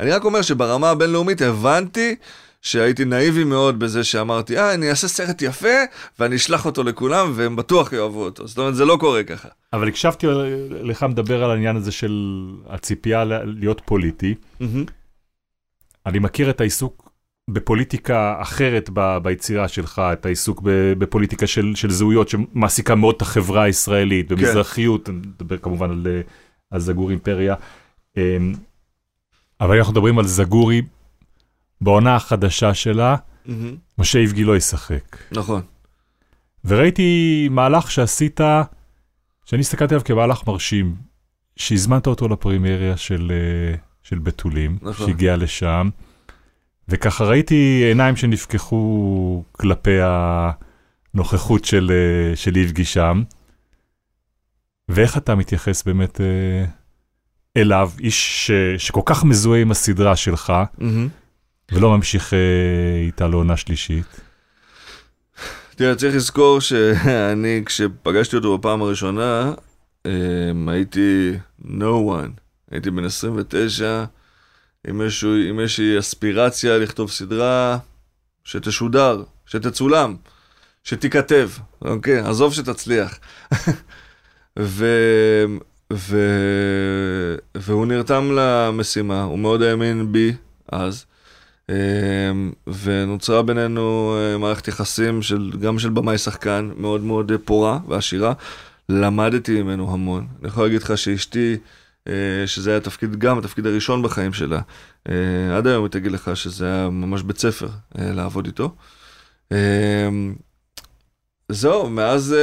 [SPEAKER 1] אני רק אומר שברמה הבינלאומית הבנתי שהייתי נאיבי מאוד בזה שאמרתי, אה, אני אעשה סרט יפה, ואני אשלח אותו לכולם, והם בטוח יאהבו אותו. זאת אומרת, זה לא קורה ככה.
[SPEAKER 2] אבל הקשבתי לך מדבר על העניין הזה של הציפייה להיות פוליטי. אני מכיר את העיסוק בפוליטיקה אחרת ב- ביצירה שלך, את העיסוק ב- בפוליטיקה של, של זהויות שמעסיקה מאוד את החברה הישראלית, במזרחיות, אני מדבר כמובן על, אה, על זגור אימפריה. אמ, אבל אנחנו מדברים על זגורי בעונה החדשה שלה,
[SPEAKER 1] מהמם.
[SPEAKER 2] משה איבגי לא ישחק.
[SPEAKER 1] נכון.
[SPEAKER 2] וראיתי מהלך שעשית, שאני הסתכלתי עליו כמהלך מרשים, שהזמנת אותו לפרימריה של, אה, של בתולים,
[SPEAKER 1] נכון.
[SPEAKER 2] שהגיע לשם, וככה ראיתי עיניים שנפקחו כלפי הנוכחות של, אה, של איבגי שם, ואיך אתה מתייחס באמת אה, אליו, איש ש, שכל כך מזוהה עם הסדרה שלך,
[SPEAKER 1] מהמם.
[SPEAKER 2] ולא ממשיך אה, איתה לעונה שלישית.
[SPEAKER 1] תראה, צריך לזכור שאני, כשפגשתי אותו בפעם הראשונה, הייתי no one. הייתי בן 29, איזשהו, עם איזושהי אספירציה לכתוב סדרה שתשודר, שתצולם, שתיכתב, אוקיי? עזוב שתצליח. ו... ו... והוא נרתם למשימה, הוא מאוד האמין בי אז. אמ, ונוצרה בינינו אה, מערכת יחסים של, גם של במאי שחקן מאוד מאוד פורה ועשירה. למדתי ממנו המון. אני יכול להגיד לך שאשתי, שזה היה התפקיד, גם התפקיד הראשון בחיים שלה, אה, עד היום היא תגיד לך שזה היה ממש בית ספר אה, לעבוד איתו. זהו, מאז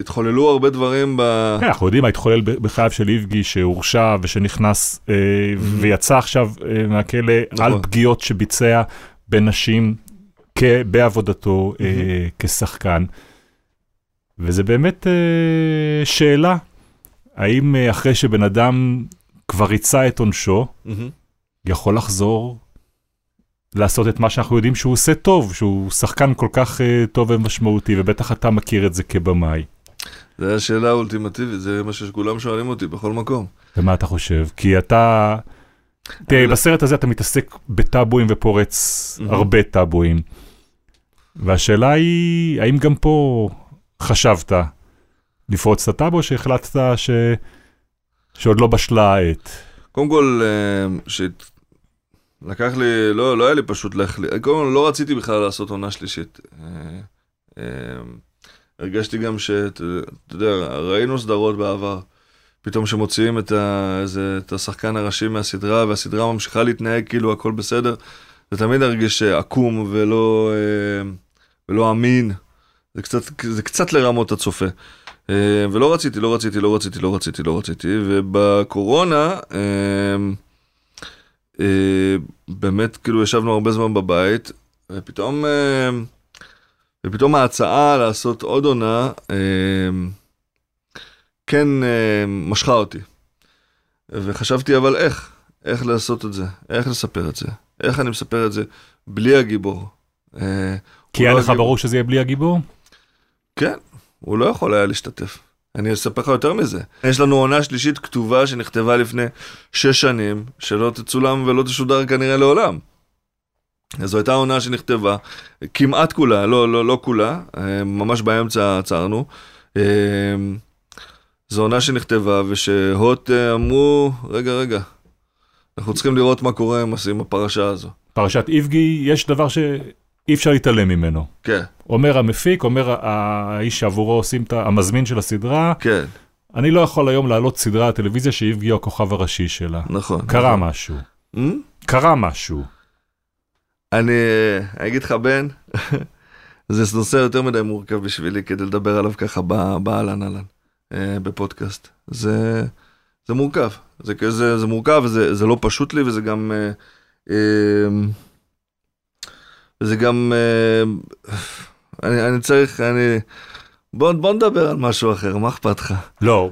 [SPEAKER 1] התחוללו הרבה דברים ב...
[SPEAKER 2] כן, אנחנו יודעים מה התחולל בחייו של איבגי שהורשע ושנכנס אה, ויצא עכשיו אה, מהכלא
[SPEAKER 1] נכון.
[SPEAKER 2] על פגיעות שביצע בנשים בעבודתו אה, כשחקן. וזה באמת אה, שאלה, האם אה, אחרי שבן אדם כבר ריצה את עונשו,
[SPEAKER 1] מהמם.
[SPEAKER 2] יכול לחזור לעשות את מה שאנחנו יודעים שהוא עושה טוב, שהוא שחקן כל כך אה, טוב ומשמעותי, ובטח אתה מכיר את זה כבמאי.
[SPEAKER 1] זו השאלה האולטימטיבית, זה מה שכולם שואלים אותי בכל מקום.
[SPEAKER 2] ומה אתה חושב? כי אתה... תראה,
[SPEAKER 1] לא-
[SPEAKER 2] בסרט הזה אתה מתעסק בטאבואים ופורץ
[SPEAKER 1] מהמם.
[SPEAKER 2] הרבה טאבואים. והשאלה היא, האם גם פה חשבת לפרוץ את הטאבו, שהחלטת ש... שעוד לא בשלה העת?
[SPEAKER 1] קודם כל, אה, שת- לקח לי, לא, לא היה לי פשוט להחליט, קודם כל לא רציתי בכלל לעשות עונה שלישית. אה, אה, הרגשתי גם שאתה יודע, ראינו סדרות בעבר, פתאום שמוציאים את, ה, איזה, את השחקן הראשי מהסדרה, והסדרה ממשיכה להתנהג כאילו הכל בסדר, זה תמיד הרגיש עקום ולא, ולא אמין, זה קצת, זה קצת לרמות הצופה. אה, ולא רציתי, לא רציתי, לא רציתי, לא רציתי, לא רציתי, ובקורונה, אה, אה, באמת כאילו ישבנו הרבה זמן בבית, ופתאום, ופתאום ההצעה לעשות עוד עונה, כן משכה אותי. וחשבתי אבל איך, איך לעשות את זה, איך לספר את זה, איך אני מספר את זה בלי הגיבור.
[SPEAKER 2] כי היה
[SPEAKER 1] לא
[SPEAKER 2] לך
[SPEAKER 1] הגיבור.
[SPEAKER 2] ברור שזה יהיה בלי הגיבור?
[SPEAKER 1] כן, הוא לא יכול היה להשתתף. אני אספר לך יותר מזה. יש לנו עונה שלישית כתובה שנכתבה לפני שש שנים, שלא תצולם ולא תשודר כנראה לעולם. זו הייתה עונה שנכתבה, כמעט כולה, לא, לא, לא כולה, אה, ממש באמצע עצרנו. אה, זו עונה שנכתבה ושהוט אה, אמרו, רגע, רגע, אנחנו צריכים לראות מה קורה עם הפרשה הזו.
[SPEAKER 2] פרשת איבגי, יש דבר שאי אפשר להתעלם ממנו.
[SPEAKER 1] כן,
[SPEAKER 2] אומר המפיק, אומר האיש שעבורו עושים את המזמין של הסדרה,
[SPEAKER 1] כן,
[SPEAKER 2] אני לא יכול היום להעלות סדרה לטלוויזיה שאיבגי הוא הכוכב הראשי שלה.
[SPEAKER 1] נכון.
[SPEAKER 2] קרה
[SPEAKER 1] נכון.
[SPEAKER 2] משהו.
[SPEAKER 1] Hmm?
[SPEAKER 2] קרה משהו.
[SPEAKER 1] אני אגיד לך, בן, זה נושא יותר מדי מורכב בשבילי כדי לדבר עליו ככה באהלן אהלן, אה, בפודקאסט. זה, זה מורכב, זה, כזה, זה מורכב וזה זה לא פשוט לי וזה גם... אה, אה, וזה גם... אה, אני, אני צריך, אני... בוא, בוא נדבר על משהו אחר, מה אכפת לך?
[SPEAKER 2] לא.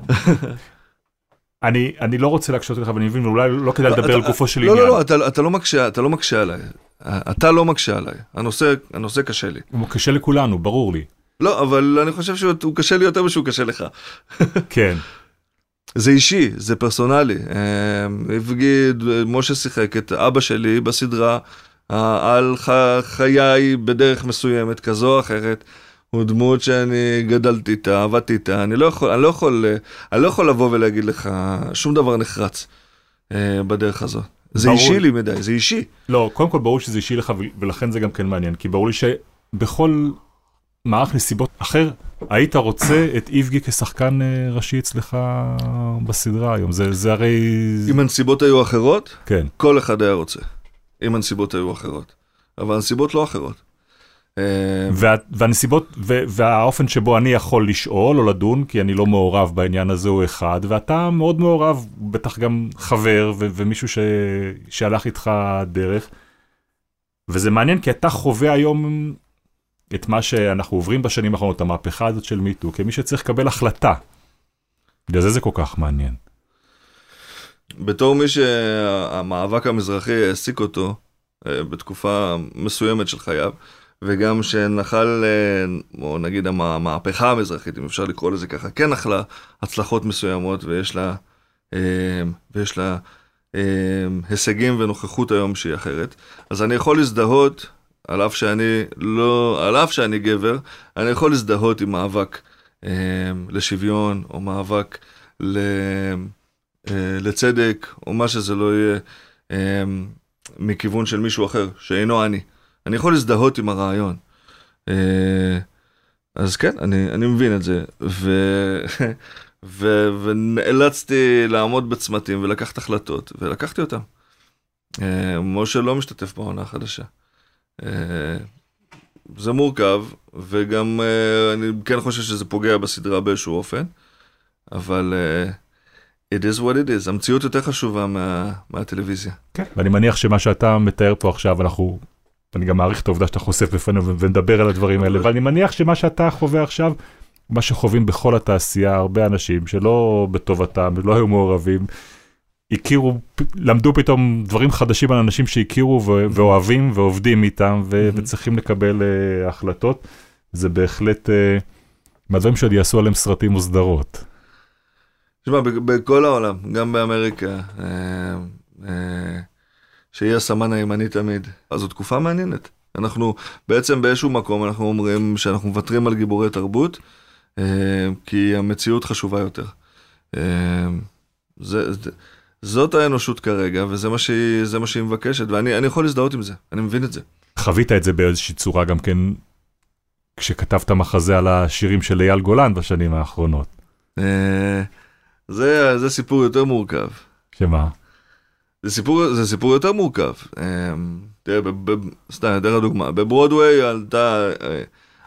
[SPEAKER 2] אני, אני לא רוצה להקשות לך, ואני מבין, ואולי לא כדאי לדבר
[SPEAKER 1] אתה-
[SPEAKER 2] על גופו של
[SPEAKER 1] לא,
[SPEAKER 2] עניין.
[SPEAKER 1] לא, לא, אתה, אתה לא מקשה, אתה לא מקשה עליי. אתה לא מקשה עליי. הנושא, הנושא קשה לי.
[SPEAKER 2] הוא קשה לכולנו, ברור לי.
[SPEAKER 1] לא, אבל אני חושב שהוא קשה לי יותר משהוא קשה לך.
[SPEAKER 2] כן.
[SPEAKER 1] זה אישי, זה פרסונלי. אה, משה שיחק את אבא שלי בסדרה על חיי בדרך מסוימת, כזו או אחרת. הוא דמות שאני גדלתי איתה, עבדתי איתה, אני לא יכול, אני לא יכול, אני לא יכול לבוא ולהגיד לך שום דבר נחרץ אה, בדרך הזאת. זה
[SPEAKER 2] ברור.
[SPEAKER 1] אישי לי מדי, זה אישי.
[SPEAKER 2] לא, קודם כל ברור שזה אישי לך ולכן זה גם כן מעניין, כי ברור לי שבכל מערך נסיבות אחר, היית רוצה את איבגי כשחקן אה, ראשי אצלך בסדרה היום, זה, זה הרי...
[SPEAKER 1] אם הנסיבות היו אחרות,
[SPEAKER 2] כן,
[SPEAKER 1] כל אחד היה רוצה. אם הנסיבות היו אחרות. אבל הנסיבות לא אחרות. אה,
[SPEAKER 2] וה, והנסיבות ו, והאופן שבו אני יכול לשאול או לדון, כי אני לא מעורב בעניין הזה הוא אחד, ואתה מאוד מעורב, בטח גם חבר ו, ומישהו ש, שהלך איתך דרך. וזה מעניין כי אתה חווה היום את מה שאנחנו עוברים בשנים האחרונות, המהפכה הזאת של מיטו, כמי שצריך לקבל החלטה. בגלל זה זה כל כך מעניין.
[SPEAKER 1] בתור מי שהמאבק המזרחי העסיק אותו אה, בתקופה מסוימת של חייו, וגם שנחל, אה, או נגיד המ- המהפכה המזרחית, אם אפשר לקרוא לזה ככה, כן נחלה הצלחות מסוימות, ויש לה, אה, ויש לה הישגים ונוכחות היום שהיא אחרת. אז אני יכול להזדהות, על אף שאני לא, על אף שאני גבר, אני יכול להזדהות עם מאבק לשוויון, או מאבק ל... אה, לצדק, או מה שזה לא יהיה, אה, מכיוון של מישהו אחר, שאינו אני. אני יכול להזדהות עם הרעיון. אה, אז כן, אני, אני מבין את זה. ו... ו... ונאלצתי לעמוד בצמתים ולקחת החלטות, ולקחתי אותן. משה לא משתתף בעונה החדשה. זה מורכב, וגם אני כן חושב שזה פוגע בסדרה באיזשהו אופן, אבל... it is what it is, המציאות יותר חשובה מה, מהטלוויזיה.
[SPEAKER 2] כן. ואני מניח שמה שאתה מתאר פה עכשיו, אנחנו, אני גם מעריך את העובדה שאתה חושף בפנינו ונדבר על הדברים האלה, ואני מניח שמה שאתה חווה עכשיו, מה שחווים בכל התעשייה, הרבה אנשים שלא בטובתם, לא היו מעורבים, הכירו, למדו פתאום דברים חדשים על אנשים שהכירו ו- ואוהבים ועובדים איתם ו-. וצריכים לקבל uh, החלטות. זה בהחלט uh, מהדברים שעוד יעשו עליהם סרטים וסדרות.
[SPEAKER 1] תשמע, בכל העולם, גם באמריקה, אה, אה, שהיא הסמן הימני תמיד, אז זו תקופה מעניינת. אנחנו בעצם באיזשהו מקום אנחנו אומרים שאנחנו מוותרים על גיבורי תרבות, אה, כי המציאות חשובה יותר. זה, זה, זאת האנושות כרגע, וזה מה שהיא, מה שהיא מבקשת, ואני אני יכול להזדהות עם זה, אני מבין את זה.
[SPEAKER 2] חווית את זה באיזושהי צורה גם כן, כשכתבת מחזה על השירים של אייל גולן בשנים האחרונות.
[SPEAKER 1] זה, זה סיפור יותר מורכב.
[SPEAKER 2] שמה?
[SPEAKER 1] זה סיפור, זה סיפור יותר מורכב. אמ, תראה, סתם, אתן לך דוגמה. בברודוויי עלתה, אה,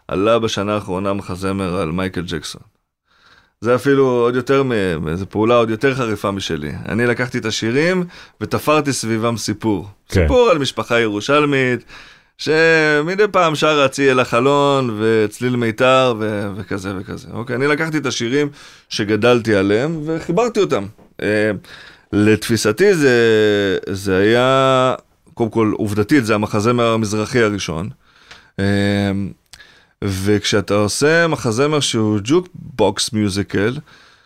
[SPEAKER 1] עלה בשנה האחרונה מחזמר על מייקל ג'קסון. זה אפילו עוד יותר, זו פעולה עוד יותר חריפה משלי. אני לקחתי את השירים ותפרתי סביבם סיפור.
[SPEAKER 2] כן.
[SPEAKER 1] סיפור על משפחה ירושלמית, שמדי פעם שרה צי אל החלון וצליל מיתר ו- וכזה וכזה. אוקיי, אני לקחתי את השירים שגדלתי עליהם וחיברתי אותם. אה, לתפיסתי זה, זה היה, קודם כל עובדתית זה המחזמר המזרחי הראשון. אה, וכשאתה עושה מחזמר שהוא ג'וק בוקס מיוזיקל,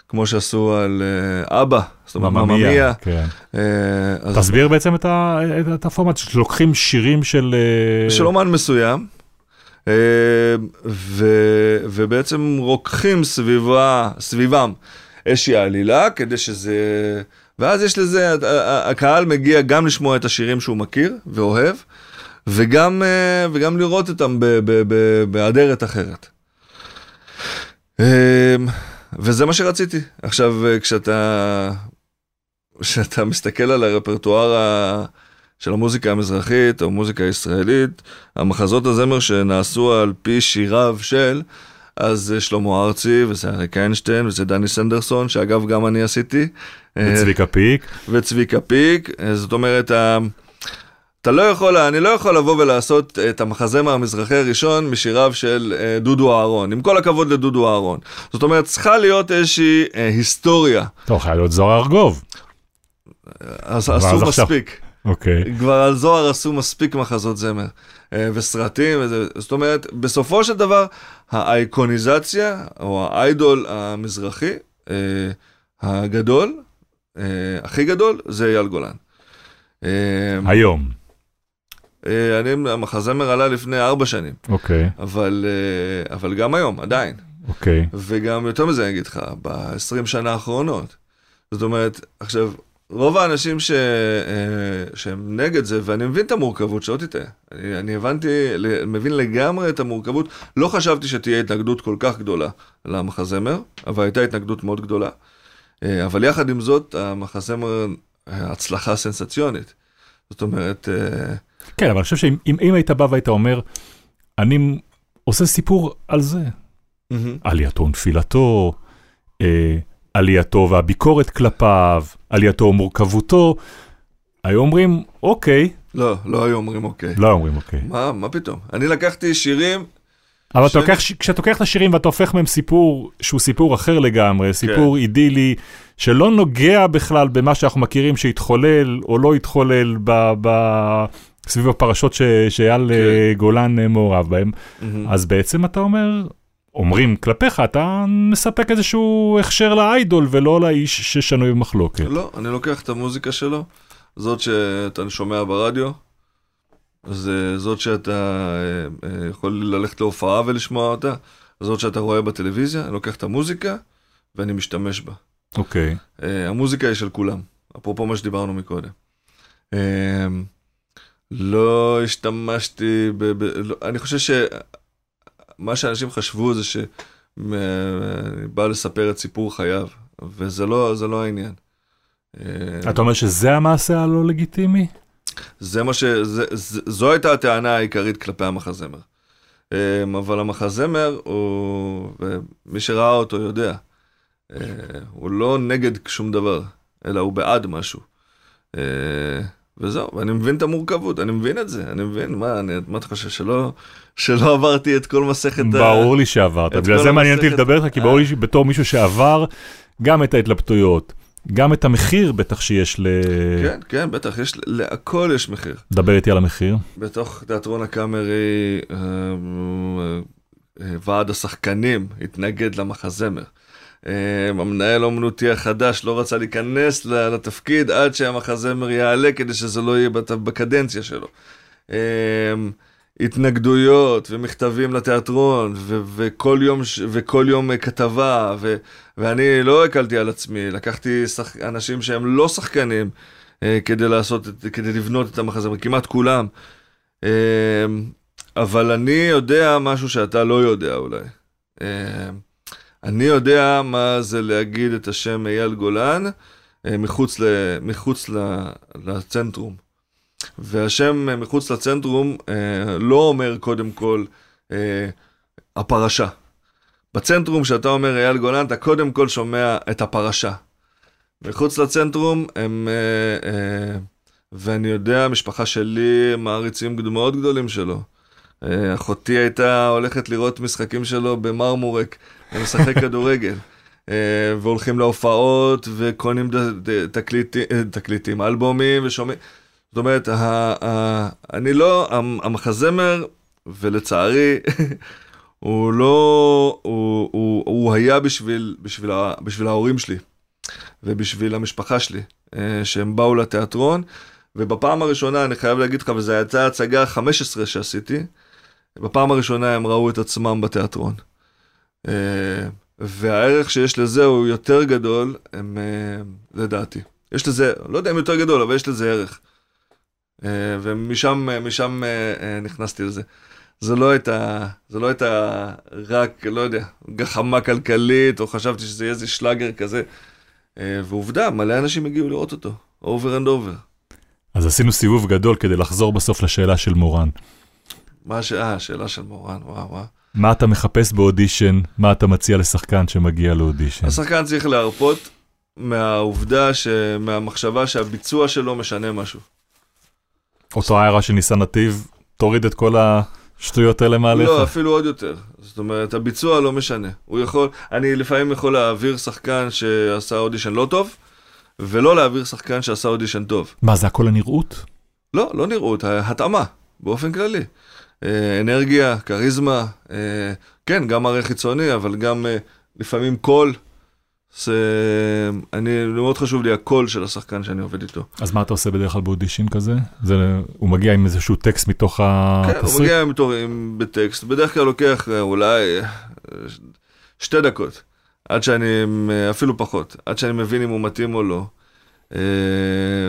[SPEAKER 1] כמו שעשו על אה, אבא, זאת אומרת מממיה,
[SPEAKER 2] כן.
[SPEAKER 1] אה,
[SPEAKER 2] תסביר בעצם את, הפורמט שלוקחים שירים של... אה,
[SPEAKER 1] של אומן מסוים, ו, ובעצם רוקחים סביבה, סביבם איזושהי עלילה, כדי שזה... ואז יש לזה, הקהל מגיע גם לשמוע את השירים שהוא מכיר ואוהב, וגם, וגם לראות אותם באדרת אחרת. וזה מה שרציתי. עכשיו, אה, כשאתה, כשאתה מסתכל על הרפרטואר ה... של המוזיקה המזרחית או מוזיקה ישראלית, המחזות הזמר שנעשו על פי שיריו של, אז זה שלמה ארצי, וזה אריק איינשטיין, וזה דני סנדרסון, שאגב גם אני עשיתי.
[SPEAKER 2] וצביקה פיק.
[SPEAKER 1] וצביקה פיק, אה, זאת אומרת, אתה לא יכול, אני לא יכול לבוא ולעשות את המחזמר המזרחי הראשון משיריו של אה, דודו אהרון, עם כל הכבוד לדודו אהרון. זאת אומרת, צריכה להיות איזושהי אה, היסטוריה,
[SPEAKER 2] טוב, חייב להיות זוהר ארגוב. ואז
[SPEAKER 1] עשו מספיק.
[SPEAKER 2] אוקיי.
[SPEAKER 1] כבר על זוהר עשו מספיק מחזות זמר אה, וסרטים, וזה, זאת אומרת, בסופו של דבר, האייקוניזציה, או האיידול המזרחי, אה, הגדול, אה, הכי גדול, זה אייל גולן. אה,
[SPEAKER 2] היום.
[SPEAKER 1] אה, אני, המחזמר עלה לפני ארבע שנים,
[SPEAKER 2] אוקיי,
[SPEAKER 1] אבל, אה, אבל גם היום, עדיין.
[SPEAKER 2] אוקיי.
[SPEAKER 1] וגם יותר מזה אני אגיד לך, ב-20 שנה האחרונות. זאת אומרת, עכשיו, רוב האנשים ש... אה, שהם נגד זה, ואני מבין את המורכבות, שלא תטעה. אני, אני הבנתי, מבין לגמרי את המורכבות. לא חשבתי שתהיה התנגדות כל כך גדולה למחזמר, אבל הייתה התנגדות מאוד גדולה. אבל יחד עם זאת, המחזמר הצלחה סנסציונית. זאת אומרת,
[SPEAKER 2] כן, אבל אני חושב שאם אם, אם היית בא והיית אומר, אני עושה סיפור על זה,
[SPEAKER 1] מהמם.
[SPEAKER 2] עלייתו ונפילתו, אה, עלייתו והביקורת כלפיו, עלייתו ומורכבותו, היו אומרים, אוקיי,
[SPEAKER 1] לא, לא היו אומרים אוקיי.
[SPEAKER 2] לא היו אומרים אוקיי.
[SPEAKER 1] מה, מה פתאום? אני לקחתי שירים
[SPEAKER 2] אבל
[SPEAKER 1] של-
[SPEAKER 2] לוקח, כשאתה לוקח את השירים ואתה הופך מהם סיפור שהוא סיפור אחר לגמרי, סיפור
[SPEAKER 1] כן.
[SPEAKER 2] אידילי, שלא נוגע בכלל במה שאנחנו מכירים שהתחולל או לא התחולל ב, ב, סביב הפרשות ש, שאייל אה, גולן אה, מעורב בהם,
[SPEAKER 1] מהמם.
[SPEAKER 2] אז בעצם אתה אומר, אומרים כלפיך, אתה מספק איזשהו הכשר לאיידול ולא לאיש ששנוי במחלוקת.
[SPEAKER 1] לא, אני לוקח את המוזיקה שלו, זאת שאתה שומע ברדיו, זה זאת שאתה אה, יכול ללכת להופעה ולשמוע אותה, זאת שאתה רואה בטלוויזיה, אני לוקח את המוזיקה ואני משתמש בה.
[SPEAKER 2] אוקיי.
[SPEAKER 1] אה, המוזיקה היא של כולם, אפרופו מה שדיברנו מקודם. אה, לא השתמשתי ב... ב לא, אני חושב שמה שאנשים חשבו זה שאני בא לספר את סיפור חייו, וזה לא, לא העניין. אה,
[SPEAKER 2] אתה אומר שזה המעשה הלא לגיטימי?
[SPEAKER 1] זה מה ש... זה, זה, זו הייתה הטענה העיקרית כלפי המחזמר. אמ, אבל המחזמר הוא, ומי שראה אותו יודע, אה, הוא לא נגד שום דבר, אלא הוא בעד משהו. וזהו, ואני מבין את המורכבות, אני מבין את זה, אני מבין, מה, אני, מה אתה חושב, שלא, שלא עברתי את כל מסכת ה...
[SPEAKER 2] ברור לי שעברת, בגלל זה מעניין אותי לדבר איתך, כי
[SPEAKER 1] אה.
[SPEAKER 2] ברור לי שבתור מישהו שעבר גם את ההתלבטויות, גם את המחיר בטח שיש ל...
[SPEAKER 1] כן, כן, בטח, יש, להכל יש מחיר.
[SPEAKER 2] דבר איתי על המחיר.
[SPEAKER 1] בתוך תיאטרון הקאמרי, אה, אה, ועד השחקנים התנגד למחזמר. אה, המנהל האומנותי החדש לא רצה להיכנס לתפקיד עד שהמחזמר יעלה כדי שזה לא יהיה בקדנציה שלו. אה, התנגדויות ומכתבים לתיאטרון ו- וכל יום, ש- וכל יום אה, כתבה ו- ואני לא הקלתי על עצמי, לקחתי שח- אנשים שהם לא שחקנים אה, כדי לעשות, את- כדי לבנות את המחזמר, כמעט כולם. אה, אבל אני יודע משהו שאתה לא יודע אולי. אה, אני יודע מה זה להגיד את השם אייל גולן אה, מחוץ, ל, מחוץ ל, לצנטרום. והשם אה, מחוץ לצנטרום אה, לא אומר קודם כל הפרשה. בצנטרום, כשאתה אומר אייל גולן, אתה קודם כל שומע את הפרשה. מחוץ לצנטרום הם... ואני יודע, המשפחה שלי מעריצים מאוד גדולים שלו. אחותי הייתה הולכת לראות משחקים שלו במרמורק, הוא משחק כדורגל. אה, והולכים להופעות וקונים תקליטים, אה, תקליטים, אלבומים ושומעים. זאת אומרת, אני לא, המ- המחזמר, ולצערי, הוא לא, הוא, הוא, הוא היה בשביל, בשביל, בשביל ההורים שלי ובשביל המשפחה שלי, אה, שהם באו לתיאטרון, ובפעם הראשונה, אני חייב להגיד לך, וזו הייתה הצגה 15 שעשיתי, בפעם הראשונה הם ראו את עצמם בתיאטרון. אה, והערך שיש לזה הוא יותר גדול, הם, אה, לדעתי. יש לזה, לא יודע אם יותר גדול, אבל יש לזה ערך. אה, ומשם משם, נכנסתי לזה. זה לא הייתה, זה לא הייתה רק, לא יודע, גחמה כלכלית, או חשבתי שזה יהיה איזה שלאגר כזה. ועובדה, מלא אנשים הגיעו לראות אותו, over and over.
[SPEAKER 2] אז עשינו סיבוב גדול כדי לחזור בסוף לשאלה של מורן.
[SPEAKER 1] מה הש... אה, השאלה של מורן, וואו וואו.
[SPEAKER 2] מה אתה מחפש באודישן? מה אתה מציע לשחקן שמגיע לאודישן?
[SPEAKER 1] השחקן צריך להרפות מהעובדה, ש... מהמחשבה שהביצוע שלו משנה משהו.
[SPEAKER 2] אותו הערה של ניסן נתיב, תוריד את כל השטויות האלה מעליך.
[SPEAKER 1] לא, אפילו עוד יותר. זאת אומרת, הביצוע לא משנה. הוא יכול, אני לפעמים יכול להעביר שחקן שעשה אודישן לא טוב, ולא להעביר שחקן שעשה אודישן טוב.
[SPEAKER 2] מה, זה הכל הנראות?
[SPEAKER 1] לא, לא נראות, התאמה, באופן כללי. אה, אנרגיה, כריזמה, אה, כן, גם מראה חיצוני, אבל גם אה, לפעמים קול. זה, אני, מאוד חשוב לי הקול של השחקן שאני עובד איתו.
[SPEAKER 2] אז מה אתה עושה בדרך כלל באודישן כזה? זה, הוא מגיע עם איזשהו טקסט מתוך
[SPEAKER 1] כן, הוא
[SPEAKER 2] התסריט?
[SPEAKER 1] מגיע עם, עם, בטקסט, בדרך כלל לוקח אולי שתי דקות, עד שאני, אפילו פחות, עד שאני מבין אם הוא מתאים או לא.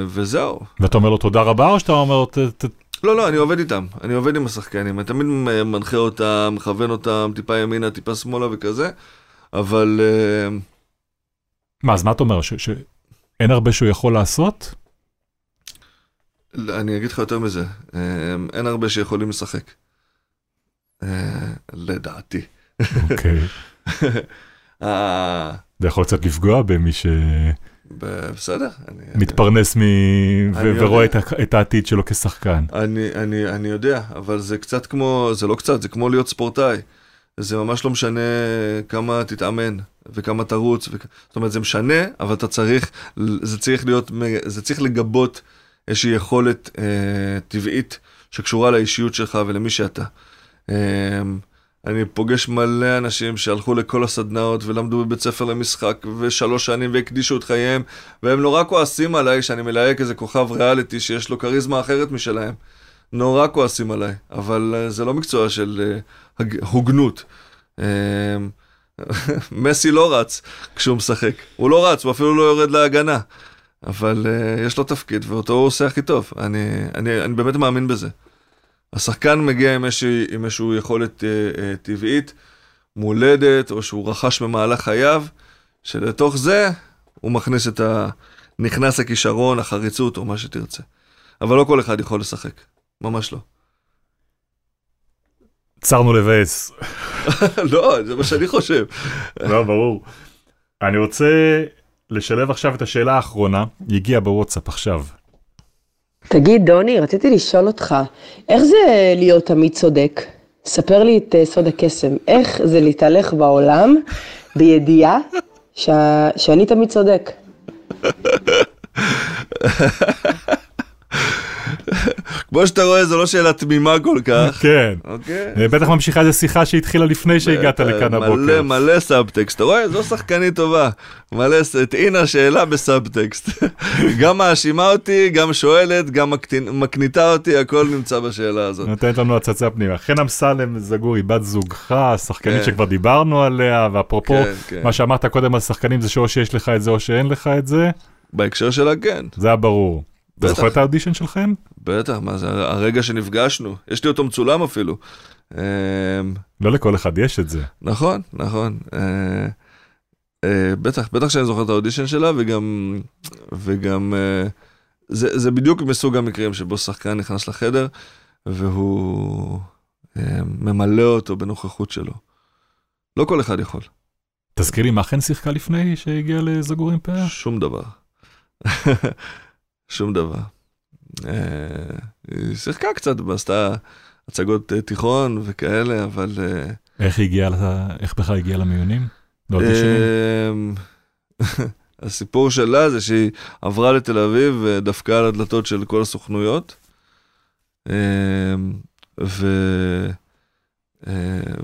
[SPEAKER 1] וזהו.
[SPEAKER 2] ואתה אומר לו תודה רבה, או שאתה אומר לו, "ת- ת-
[SPEAKER 1] לא, לא, אני עובד איתם, אני עובד עם השחקנים, אני תמיד מנחה אותם, מכוון אותם, טיפה ימינה, טיפה שמאלה וכזה, אבל אה,
[SPEAKER 2] מה, אז מה אתה אומר, ש- שאין הרבה שהוא יכול לעשות?
[SPEAKER 1] לא, אני אגיד לך יותר מזה, אה, אין הרבה שיכולים לשחק. אה, לדעתי.
[SPEAKER 2] אוקיי. זה יכול קצת לפגוע במי
[SPEAKER 1] ב- בסדר, אני,
[SPEAKER 2] שמתפרנס מ... ו-
[SPEAKER 1] יודע.
[SPEAKER 2] ורואה את את העתיד שלו כשחקן.
[SPEAKER 1] אני, אני, אני יודע, אבל זה קצת כמו, זה לא קצת, זה כמו להיות ספורטאי. זה ממש לא משנה כמה תתאמן וכמה תרוץ, וכ... זאת אומרת זה משנה, אבל אתה צריך, זה צריך להיות, זה צריך לגבות איזושהי יכולת אה, טבעית שקשורה לאישיות שלך ולמי שאתה. אה, אני פוגש מלא אנשים שהלכו לכל הסדנאות ולמדו בבית ספר למשחק ושלוש שנים והקדישו את חייהם והם נורא כועסים עליי שאני מלהק איזה כוכב ריאליטי שיש לו כריזמה אחרת משלהם. נורא כועסים עליי, אבל אה, זה לא מקצוע של הג- הוגנות. אה, מסי לא רץ כשהוא משחק, הוא לא רץ, הוא אפילו לא יורד להגנה. אבל uh, יש לו תפקיד ואותו הוא עושה הכי טוב, אני, אני, אני באמת מאמין בזה. השחקן מגיע עם איזושהי, יכולת uh, uh, טבעית, מולדת, או שהוא רכש במהלך חייו, שלתוך זה הוא מכניס את ה... נכנס הכישרון, החריצות או מה שתרצה. אבל לא כל אחד יכול לשחק, ממש לא.
[SPEAKER 2] צרנו לבאס.
[SPEAKER 1] לא, זה מה שאני חושב.
[SPEAKER 2] לא, ברור. אני רוצה לשלב עכשיו את השאלה האחרונה, היא הגיעה בוואטסאפ עכשיו.
[SPEAKER 3] תגיד, דוני, רציתי לשאול אותך, איך זה להיות תמיד צודק? ספר לי את אה, סוד הקסם. איך זה להתהלך בעולם בידיעה שה... שאני תמיד צודק?
[SPEAKER 1] כמו שאתה רואה, זו לא שאלה תמימה כל כך.
[SPEAKER 2] כן.
[SPEAKER 1] אוקיי?
[SPEAKER 2] אה, בטח ממשיכה איזו שיחה שהתחילה לפני שהגעת לכאן הבוקר.
[SPEAKER 1] מלא מלא סאבטקסט, אתה רואה? זו שחקנית טובה. מלא, הטעינה שאלה בסאבטקסט. גם מאשימה אותי, גם שואלת, גם מקניטה אותי, הכל נמצא בשאלה הזאת.
[SPEAKER 2] נותנת לנו הצצה פנימה. חן אמסלם זגורי, בת זוגך, שחקנית
[SPEAKER 1] כן.
[SPEAKER 2] שכבר דיברנו עליה, ואפרופו,
[SPEAKER 1] כן, כן.
[SPEAKER 2] מה שאמרת קודם על שחקנים זה שאו שיש לך את זה או שאין לך את זה,
[SPEAKER 1] בהקשר שלה כן,
[SPEAKER 2] זה היה ברור. אתה. זוכר את האודישן שלכם?
[SPEAKER 1] בטח, מה זה הרגע שנפגשנו, יש לי אותו מצולם אפילו. אמ,
[SPEAKER 2] לא לכל אחד יש את זה.
[SPEAKER 1] נכון, נכון. אה, אה, בטח, בטח שאני זוכר את האודישן שלה, וגם, וגם, אה, זה, זה בדיוק מסוג המקרים שבו שחקן נכנס לחדר, והוא ממלא אותו בנוכחות שלו. לא כל אחד יכול,
[SPEAKER 2] תזכיר לי מה חן שיחקה לפני שהגיעה לזגור אימפריה?
[SPEAKER 1] שום דבר. שום דבר. אה, היא שיחקה קצת, עשתה הצגות אה, תיכון וכאלה, אבל... אה,
[SPEAKER 2] איך היא הגיעה, איך בכלל הגיעה למיונים?
[SPEAKER 1] הסיפור שלה זה שהיא עברה לתל אביב ודפקה על הדלתות של כל הסוכנויות. ו...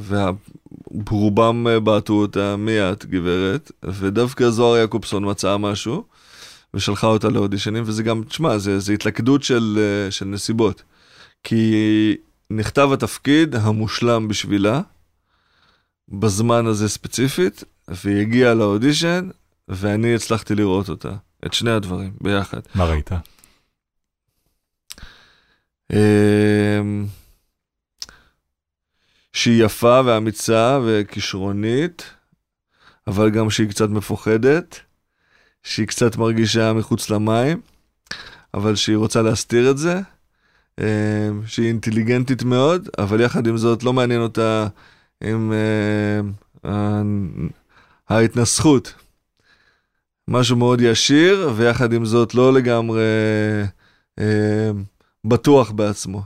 [SPEAKER 1] ורובם בעטו אותה מי את גברת ודווקא זוהר יעקובסון מצאה משהו ושלחה אותה לאודישנים וזה גם תשמע זה, זה התלכדות של, אה, של נסיבות כי נכתב התפקיד המושלם בשבילה בזמן הזה ספציפית, והיא הגיעה לאודישן, ואני הצלחתי לראות אותה. את שני הדברים ביחד.
[SPEAKER 2] מה ראית?
[SPEAKER 1] אמ, שהיא יפה ואמיצה וכישרונית, אבל גם שהיא קצת מפוחדת, שהיא קצת מרגישה מחוץ למים, אבל שהיא רוצה להסתיר את זה, אמ, שהיא אינטליגנטית מאוד, אבל יחד עם זאת לא מעניין אותה עם uh, ההתנסחות. משהו מאוד ישיר, ויחד עם זאת לא לגמרי בטוח בעצמו.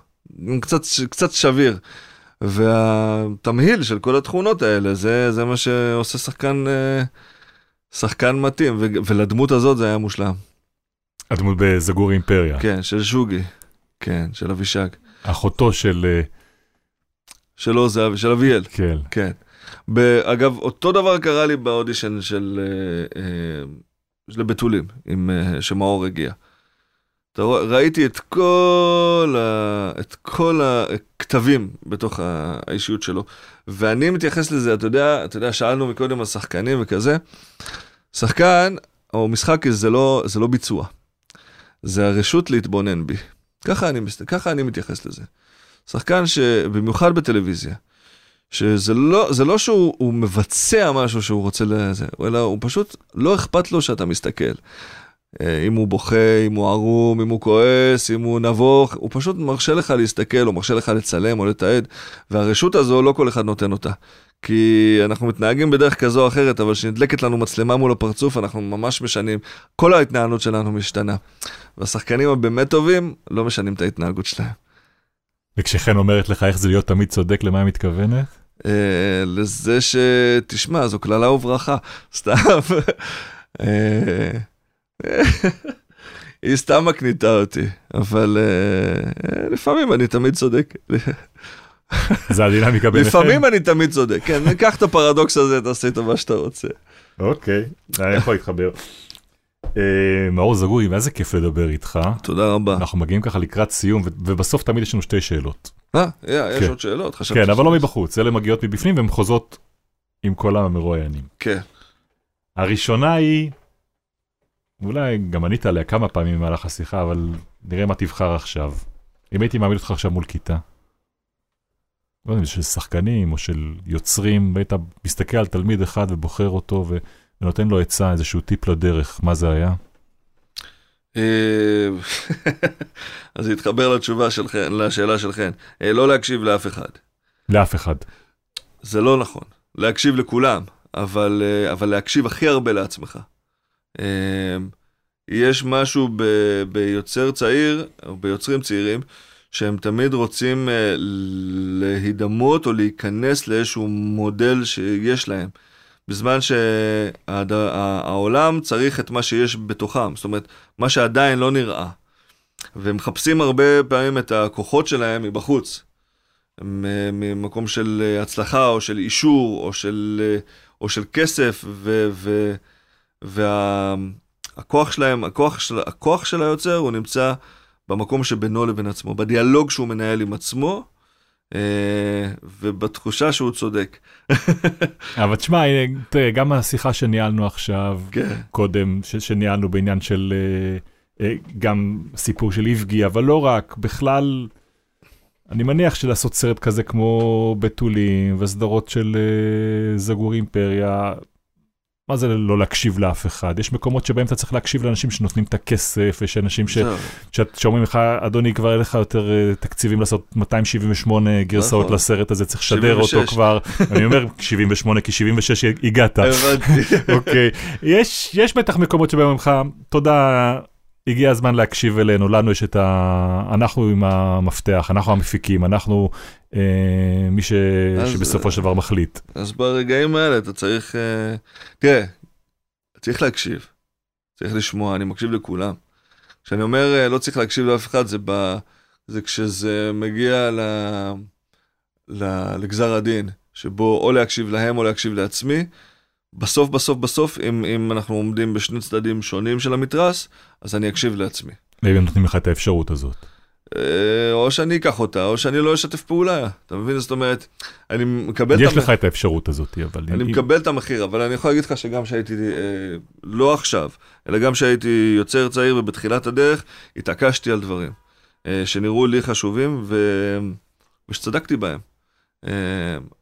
[SPEAKER 1] קצת, קצת שביר. והתמהיל של כל התכונות האלה, זה, זה מה שעושה שחקן, uh, שחקן מתאים, ו- ולדמות הזאת זה היה מושלם.
[SPEAKER 2] הדמות בזגור אימפריה.
[SPEAKER 1] כן, של שוגי. כן, של אבישג.
[SPEAKER 2] אחותו של... אה,
[SPEAKER 1] שלו זה, של אביאל.
[SPEAKER 2] כן.
[SPEAKER 1] כן. אגב, אותו דבר קרה לי באודישן של, אה, אה, של הבתולים, עם, שמאור הגיע. אתה רואה, ראיתי את כל, ה, את כל הכתבים בתוך ה- האישיות שלו, ואני מתייחס לזה, אתה יודע, אתה יודע, שאלנו מקודם על שחקנים וכזה, שחקן או משחק זה לא, זה לא ביצוע, זה הרשות להתבונן בי. ככה אני, ככה אני מתייחס לזה. שחקן שבמיוחד בטלוויזיה, שזה לא, לא שהוא הוא מבצע משהו שהוא רוצה לזה, אלא הוא פשוט, לא אכפת לו שאתה מסתכל. אה, אם הוא בוכה, אם הוא ערום, אם הוא כועס, אם הוא נבוך, הוא פשוט מרשה לך להסתכל, או מרשה לך לצלם או לתעד, והרשות הזו לא כל אחד נותן אותה. כי אנחנו מתנהגים בדרך כזו או אחרת, אבל כשנדלקת לנו מצלמה מול הפרצוף, אנחנו ממש משנים, כל ההתנהלות שלנו משתנה. והשחקנים הבאמת טובים, לא משנים את ההתנהגות שלהם.
[SPEAKER 2] וכשחן אומרת לך איך זה להיות תמיד צודק, למה היא מתכוונת?
[SPEAKER 1] אה, לזה שתשמע, זו קללה וברכה, סתם. אה, היא סתם מקניטה אותי, אבל אה, לפעמים אני תמיד צודק.
[SPEAKER 2] זה הדינמיקה ביניכם?
[SPEAKER 1] לפעמים אני תמיד צודק, כן, קח את הפרדוקס הזה, תעשה איתו מה שאתה רוצה.
[SPEAKER 2] אוקיי, אני יכול להתחבר. אה, מאור זגורי, מה זה כיף לדבר איתך.
[SPEAKER 1] תודה רבה.
[SPEAKER 2] אנחנו מגיעים ככה לקראת סיום, ובסוף תמיד יש לנו שתי שאלות.
[SPEAKER 1] אה, יש
[SPEAKER 2] כן.
[SPEAKER 1] עוד שאלות? חשבתי
[SPEAKER 2] כן, אבל לא. מבחוץ, אלה מגיעות מבפנים והן חוזרות עם כל המרואיינים.
[SPEAKER 1] כן.
[SPEAKER 2] הראשונה היא, אולי גם ענית עליה כמה פעמים במהלך השיחה, אבל נראה מה תבחר עכשיו. אם הייתי מעמיד אותך עכשיו מול כיתה, לא יודע, של שחקנים או של יוצרים, והיית מסתכל על תלמיד אחד ובוחר אותו ו- ונותן לו עצה, איזשהו טיפ לדרך, מה זה היה?
[SPEAKER 1] אה, אז זה יתחבר לתשובה שלכם, לשאלה שלכם. אה, לא להקשיב לאף אחד.
[SPEAKER 2] לאף אחד.
[SPEAKER 1] זה לא נכון. להקשיב לכולם, אבל, אה, אבל להקשיב הכי הרבה לעצמך. אה, יש משהו ב, ביוצר צעיר, או ביוצרים צעירים, שהם תמיד רוצים אה, להידמות או להיכנס לאיזשהו מודל שיש להם. בזמן שהעולם צריך את מה שיש בתוכם, זאת אומרת, מה שעדיין לא נראה. והם מחפשים הרבה פעמים את הכוחות שלהם מבחוץ. מ- ממקום של אה, הצלחה או של אישור או של, אה, או של כסף והכוח שלהם, הכוח של, הכוח של היוצר הוא נמצא במקום שבינו לבין עצמו, בדיאלוג שהוא מנהל עם עצמו אה, ובתחושה שהוא צודק.
[SPEAKER 2] אבל תשמע, תראה, גם השיחה שניהלנו עכשיו,
[SPEAKER 1] כן,
[SPEAKER 2] קודם, ש- שניהלנו בעניין של אה, אה, גם סיפור של איבגי, אבל לא רק, בכלל, אני מניח שלעשות סרט כזה כמו בתולים וסדרות של אה, זגור אימפריה, מה זה לא להקשיב לאף אחד? יש מקומות שבהם אתה צריך להקשיב לאנשים שנותנים את הכסף, יש אנשים ש... שאת- שאומרים לך, אדוני, כבר אין לך יותר אה, תקציבים לעשות 278 גרסאות
[SPEAKER 1] נכון.
[SPEAKER 2] לסרט הזה, צריך לשדר אותו
[SPEAKER 1] 76.
[SPEAKER 2] כבר. אני אומר 78, כי 76 הגעת.
[SPEAKER 1] הבנתי.
[SPEAKER 2] אוקיי. יש, יש בטח מקומות שבהם אומרים לך, תודה, הגיע הזמן להקשיב אלינו, לנו יש את ה... אנחנו עם המפתח, אנחנו המפיקים, אנחנו אה, מי ש...
[SPEAKER 1] אז,
[SPEAKER 2] שבסופו של דבר מחליט.
[SPEAKER 1] אז ברגעים האלה אתה צריך, אה, תראה, צריך להקשיב, צריך לשמוע, אני מקשיב לכולם. כשאני אומר אה, לא צריך להקשיב לאף אחד, זה, ב, זה כשזה מגיע ל, ל, לגזר הדין, שבו או להקשיב להם או להקשיב לעצמי. בסוף, בסוף, בסוף, אם, אם אנחנו עומדים בשני צדדים שונים של המתרס, אז אני אקשיב לעצמי.
[SPEAKER 2] ואם הם נותנים לך את האפשרות הזאת.
[SPEAKER 1] אה, או שאני אקח אותה, או שאני לא אשתף פעולה. אתה מבין? זאת אומרת, אני מקבל
[SPEAKER 2] יש
[SPEAKER 1] את
[SPEAKER 2] לך את האפשרות הזאת, אבל...
[SPEAKER 1] אני מקבל את המחיר, אבל אני יכול להגיד לך שגם כשהייתי, אה, לא עכשיו, אלא גם כשהייתי יוצר צעיר ובתחילת הדרך, התעקשתי על דברים אה, שנראו לי חשובים. ושצדקתי בהם.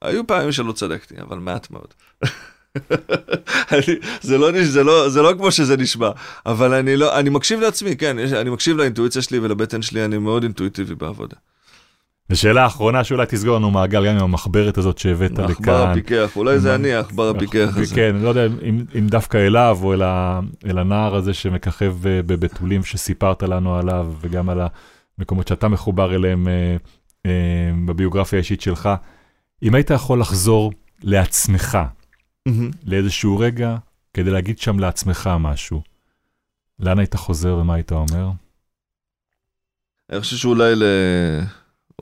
[SPEAKER 1] היו פעמים שלא צדקתי, אבל מעט מאוד. אני, זה, לא, זה, לא, זה לא כמו שזה נשמע, אבל אני, לא, אני מקשיב לעצמי, כן, יש, אני מקשיב לאינטואיציה שלי ולבטן שלי, אני מאוד אינטואיטיבי בעבודה.
[SPEAKER 2] ושאלה אחרונה שאולי תסגור לנו מעגל גם עם המחברת הזאת שהבאת לכאן.
[SPEAKER 1] עכבר הפיקח, אולי זה אני העכבר הפיקח הזה.
[SPEAKER 2] כן, לא יודע אם, אם דווקא אליו או אל, ה, אל הנער הזה שמככב אה, בבתולים שסיפרת לנו עליו, וגם על המקומות שאתה מחובר אליהם אה, אה, בביוגרפיה האישית שלך. אם היית יכול לחזור לעצמך,
[SPEAKER 1] מהמם.
[SPEAKER 2] לאיזשהו רגע, כדי להגיד שם לעצמך משהו, לאן היית חוזר ומה היית אומר?
[SPEAKER 1] אני חושב שאולי ל...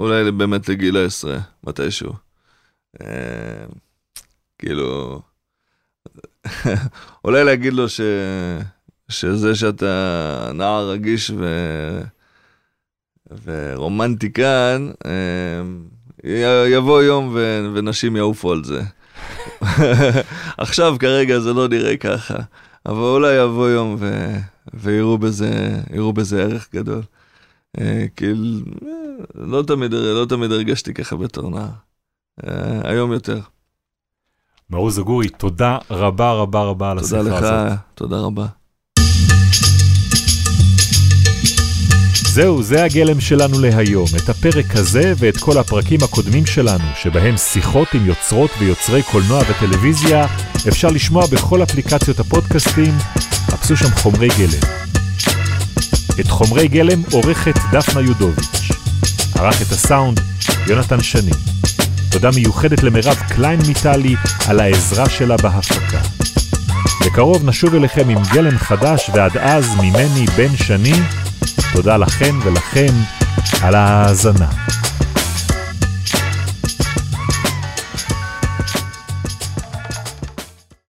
[SPEAKER 1] אולי באמת לגיל העשרה, מתישהו. אה, כאילו, אולי להגיד לו ש... שזה שאתה נער רגיש ו... ורומנטיקן, אה, יבוא יום ו... ונשים יעופו על זה. עכשיו כרגע זה לא נראה ככה, אבל אולי יבוא יום ו... ויראו בזה, בזה ערך גדול. אה, כאילו, לא תמיד, לא תמיד הרגשתי ככה בתור נער. היום יותר.
[SPEAKER 2] מאור זגורי, תודה רבה רבה רבה על השיחה הזאת.
[SPEAKER 1] תודה לך, תודה רבה.
[SPEAKER 2] זהו, זה הגלם שלנו להיום. את הפרק הזה ואת כל הפרקים הקודמים שלנו, שבהם שיחות עם יוצרות ויוצרי קולנוע וטלוויזיה, אפשר לשמוע בכל אפליקציות הפודקאסטים, חפשו שם חומרי גלם. את חומרי גלם עורכת דפנה יודוביץ'. ערך את הסאונד יונתן שני. תודה מיוחדת למירב קליין מיטלי על העזרה שלה בהפקה. בקרוב נשוב אליכם עם גלם חדש, ועד אז ממני בן שני, תודה לכן ולכם על ההאזנה.